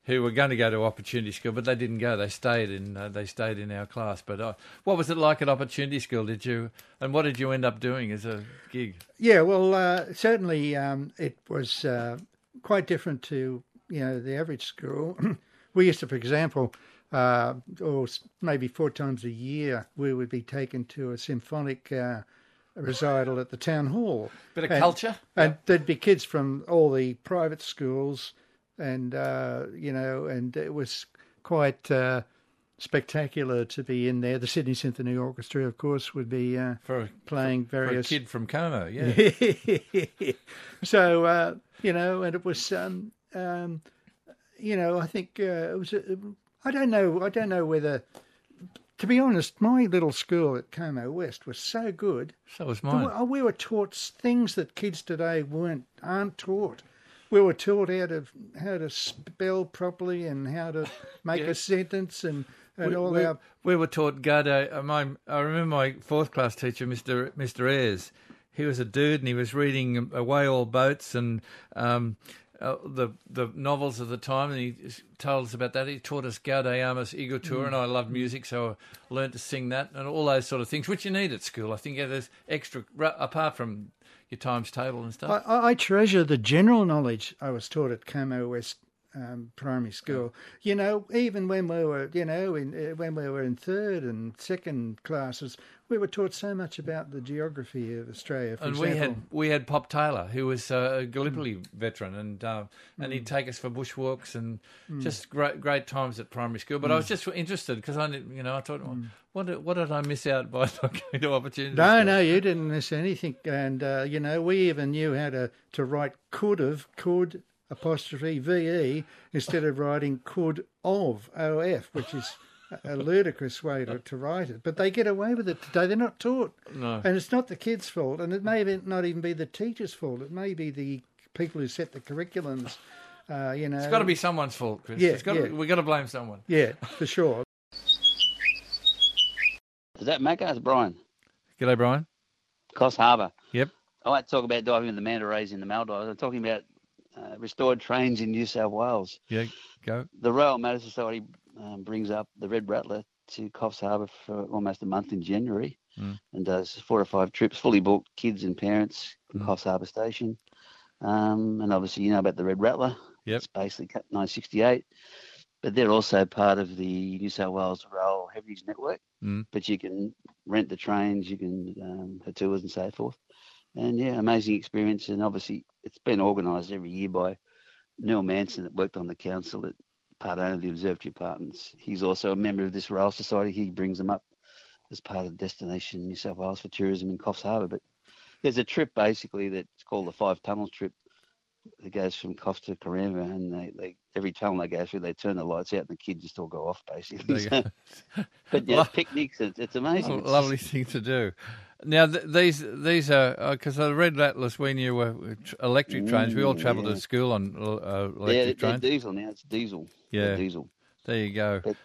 who were going to go to opportunity school, but they didn't go. They stayed in uh, they stayed in our class. But uh, what was it like at opportunity school? Did you and what did you end up doing as a gig? Yeah, well, uh, certainly um, it was uh, quite different to you know the average school. [CLEARS THROAT] we used to, for example, uh, or maybe four times a year, we would be taken to a symphonic uh, recital at the town hall. Bit of And- culture. and there'd be kids from all the private schools, and uh, you know, and it was quite. Uh, Spectacular to be in there. The Sydney Symphony Orchestra, of course, would be uh, For- playing For a kid from Como, yeah. [LAUGHS] so uh, you know, and it was, um, um, you know, I think uh, it was. A, I don't know. I don't know whether. To be honest, my little school at Como West was so good. So was mine. we were taught things that kids today weren't aren't taught. We were taught how to how to spell properly and how to [LAUGHS] make Yeah. a sentence and and we, all we, our we were taught My, I remember my fourth class teacher, Mister Mister Ayres. He was a dude, and he was reading Away All Boats and um, uh, the the novels of the time. And he told us about that. He taught us Gaudeamus Igitur, Mm. and I loved music, so I learned to sing that and all those sort of things, which you need at school. I think yeah, there's extra apart from your times table and stuff. I, I treasure the general knowledge I was taught at Como West um, primary school. You know, even when we were, you know, in uh, when we were in third and second classes, we were taught so much about the geography of Australia. For and example. we had we had Pop Taylor, who was a Gallipoli veteran, and uh, and he'd Mm. take us for bushwalks and Mm. just great great times at primary school. But I was Mm. just interested because I, you know, I thought, well, what did, what did I miss out by [LAUGHS] not going to opportunity? No, no, you didn't miss anything. And, uh, you know, we even knew how to, to write could have, could apostrophe VE instead of writing could of OF, which is a ludicrous way to, to write it. But they get away with it today. They're not taught. No. And it's not the kids' fault. And it may not even be the teacher's fault. It may be the people who set the curriculums. Uh, you know, It's got to be someone's fault, Chris. Yeah, it's got yeah. to, we got to blame someone. Yeah, for sure. Is that Macca? It's Brian. G'day, Brian. Coffs Harbour. Yep. I won't talk about diving in the manta rays in the Maldives. I'm talking about uh, restored trains in New South Wales. Yeah, go. The Royal Motor Society um, brings up the Red Rattler to Coffs Harbour for almost a month in January Mm. and does four or five trips, fully booked, kids and parents from Mm. Coffs Harbour Station. Um, and obviously, you know about the Red Rattler. Yep. It's basically cut 968. But they're also part of the New South Wales Rail Heritage Network. Mm. But you can rent the trains, you can um, for tours and so forth. And yeah, amazing experience. And obviously, it's been organised every year by Neil Manson that worked on the council at part owner of the Observatory Apartments. He's also a member of this Rail Society. He brings them up as part of the Destination New South Wales for tourism in Coffs Harbour. But there's a trip basically that's called the Five Tunnels trip that goes from Coffs to Caramba, and they, they every tunnel they go through, they turn the lights out, and the kids just all go off basically. [LAUGHS] Go. but yeah, Lo- picnics, it's, it's amazing. It's lovely just- thing to do. Now th- these these are because the Red Rattlers we knew were electric trains. We all Mm, travelled yeah. to school on uh, electric they're trains. diesel now. It's diesel. They're Yeah. diesel. There you go. But,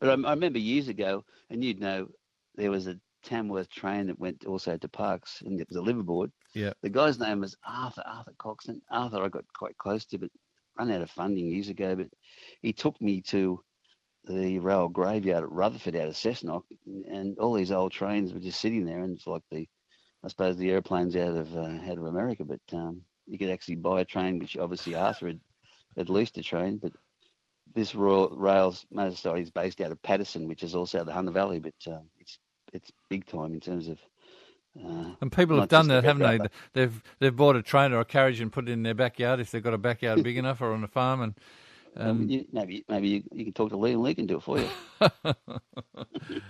but I, I remember years ago, and you'd know, there was a Tamworth train that went also to Parkes, and it was a liverboard. Yeah. The guy's name was Arthur Arthur Coxon. Arthur, I got quite close to, but run out of funding years ago. But he took me to the rail graveyard at Rutherford out of Cessnock, and all these old trains were just sitting there, and it's like the, I suppose the airplanes out of uh, out of America. But um, you could actually buy a train, which obviously Arthur had at least a train, but this Royal Rails Motor Society is based out of Paterson, which is also the Hunter Valley, but um, it's it's big time in terms of. Uh, And people have done that, haven't they? They've they've bought a train or a carriage and put it in their backyard if they've got a backyard big enough or on a farm. And Um, you, maybe maybe you, you can talk to Lee and Lee can do it for you. [LAUGHS]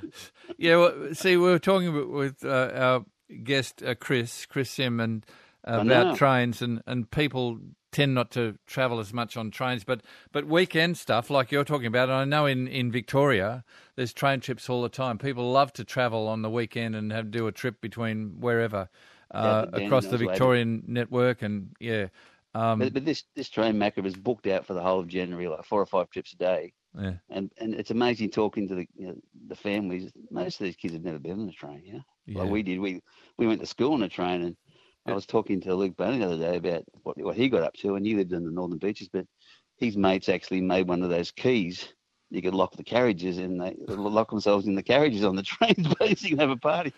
yeah, well, see, we were talking with, with uh, our guest uh, Chris Chris Sim and uh, about trains and, and people tend not to travel as much on trains, but but weekend stuff like you're talking about. And I know in, in Victoria there's train trips all the time. People love to travel on the weekend and have do a trip between wherever uh, to across the. Victorian network and yeah. Um, but, but this this train Macca was booked out for the whole of January, like four or five trips a day. yeah. And and it's amazing talking to the you know, the families. Most of these kids have never been on a train, yeah. Yeah. Like we did. We we went to school on a train, and I was talking to Luke Boney the other day about what what he got up to, and he lived in the northern beaches, but his mates actually made one of those keys. You could lock the carriages, and they lock themselves in the carriages on the [LAUGHS] trains, basically, and have a party.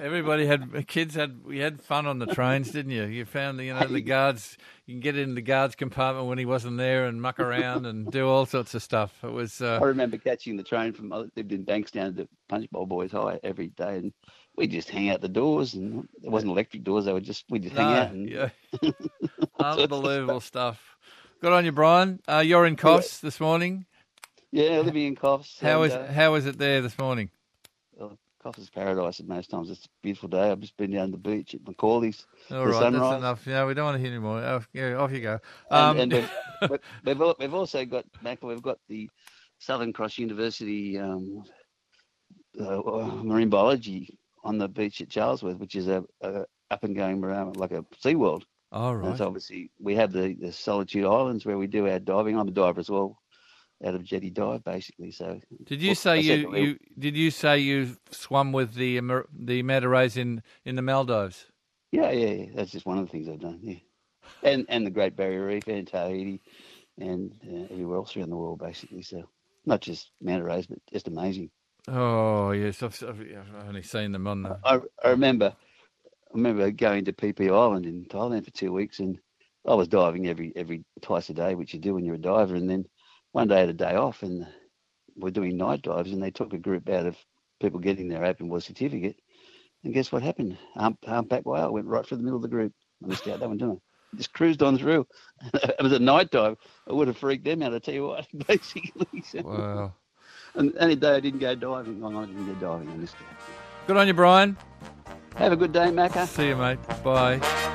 Everybody had kids had we had fun on the trains, didn't you? You found the you know the guards. You can get in the guards compartment when he wasn't there and muck around and do all sorts of stuff. It was uh, I remember catching the train from I lived in Bankstown to Punchbowl Boys High every day, and we just hang out the doors, and it wasn't electric doors; they were just we just hang out. And, yeah. [LAUGHS] [LAUGHS] unbelievable stuff. Good on you, Brian. Uh, you're in Coffs this morning. yeah, living in Coffs. How and, is uh, how is it there this morning? Well, paradise at most times. It's a beautiful day. I've just been down the beach at Macaulay's. All right, sunrise. that's enough. Yeah, we don't want to hear any more. Off, yeah, off you go. Um, and we've, [LAUGHS] we've- we've, we've also got Mac, we've got the Southern Cross University um, uh, marine biology on the beach at Charlesworth, which is a, a up and going um, like a SeaWorld. all And right. so obviously we have the, the Solitary Islands where we do our diving. I'm a diver as well, out of Jetty Dive basically. So Did you well, say you, you did you say you swum with the the manta rays in in the Maldives? Yeah, yeah, yeah. That's just one of the things I've done. Yeah, and and the Great Barrier Reef and Tahiti, and uh, everywhere else around the world basically. So not just manta rays, but just amazing. Oh yes, I've, I've I've only seen them on the. I, I remember, I remember going to Phi Phi Island in Thailand for two weeks, and I was diving every every twice a day, which you do when you're a diver. And then one day I had a day off, and we're doing night dives, and they took a group out of people getting their open water certificate. And guess what happened? Hump, humpback whale went right through the middle of the group. I missed out that one, didn't I? Just cruised on through. [LAUGHS] it was a night dive. I would have freaked them out, I tell you what, [LAUGHS] basically. So, [LAUGHS] Wow. And any day I didn't go diving, I didn't go diving. I missed out. Good on you, Brian. Have a good day, Macca. See you, mate. Bye.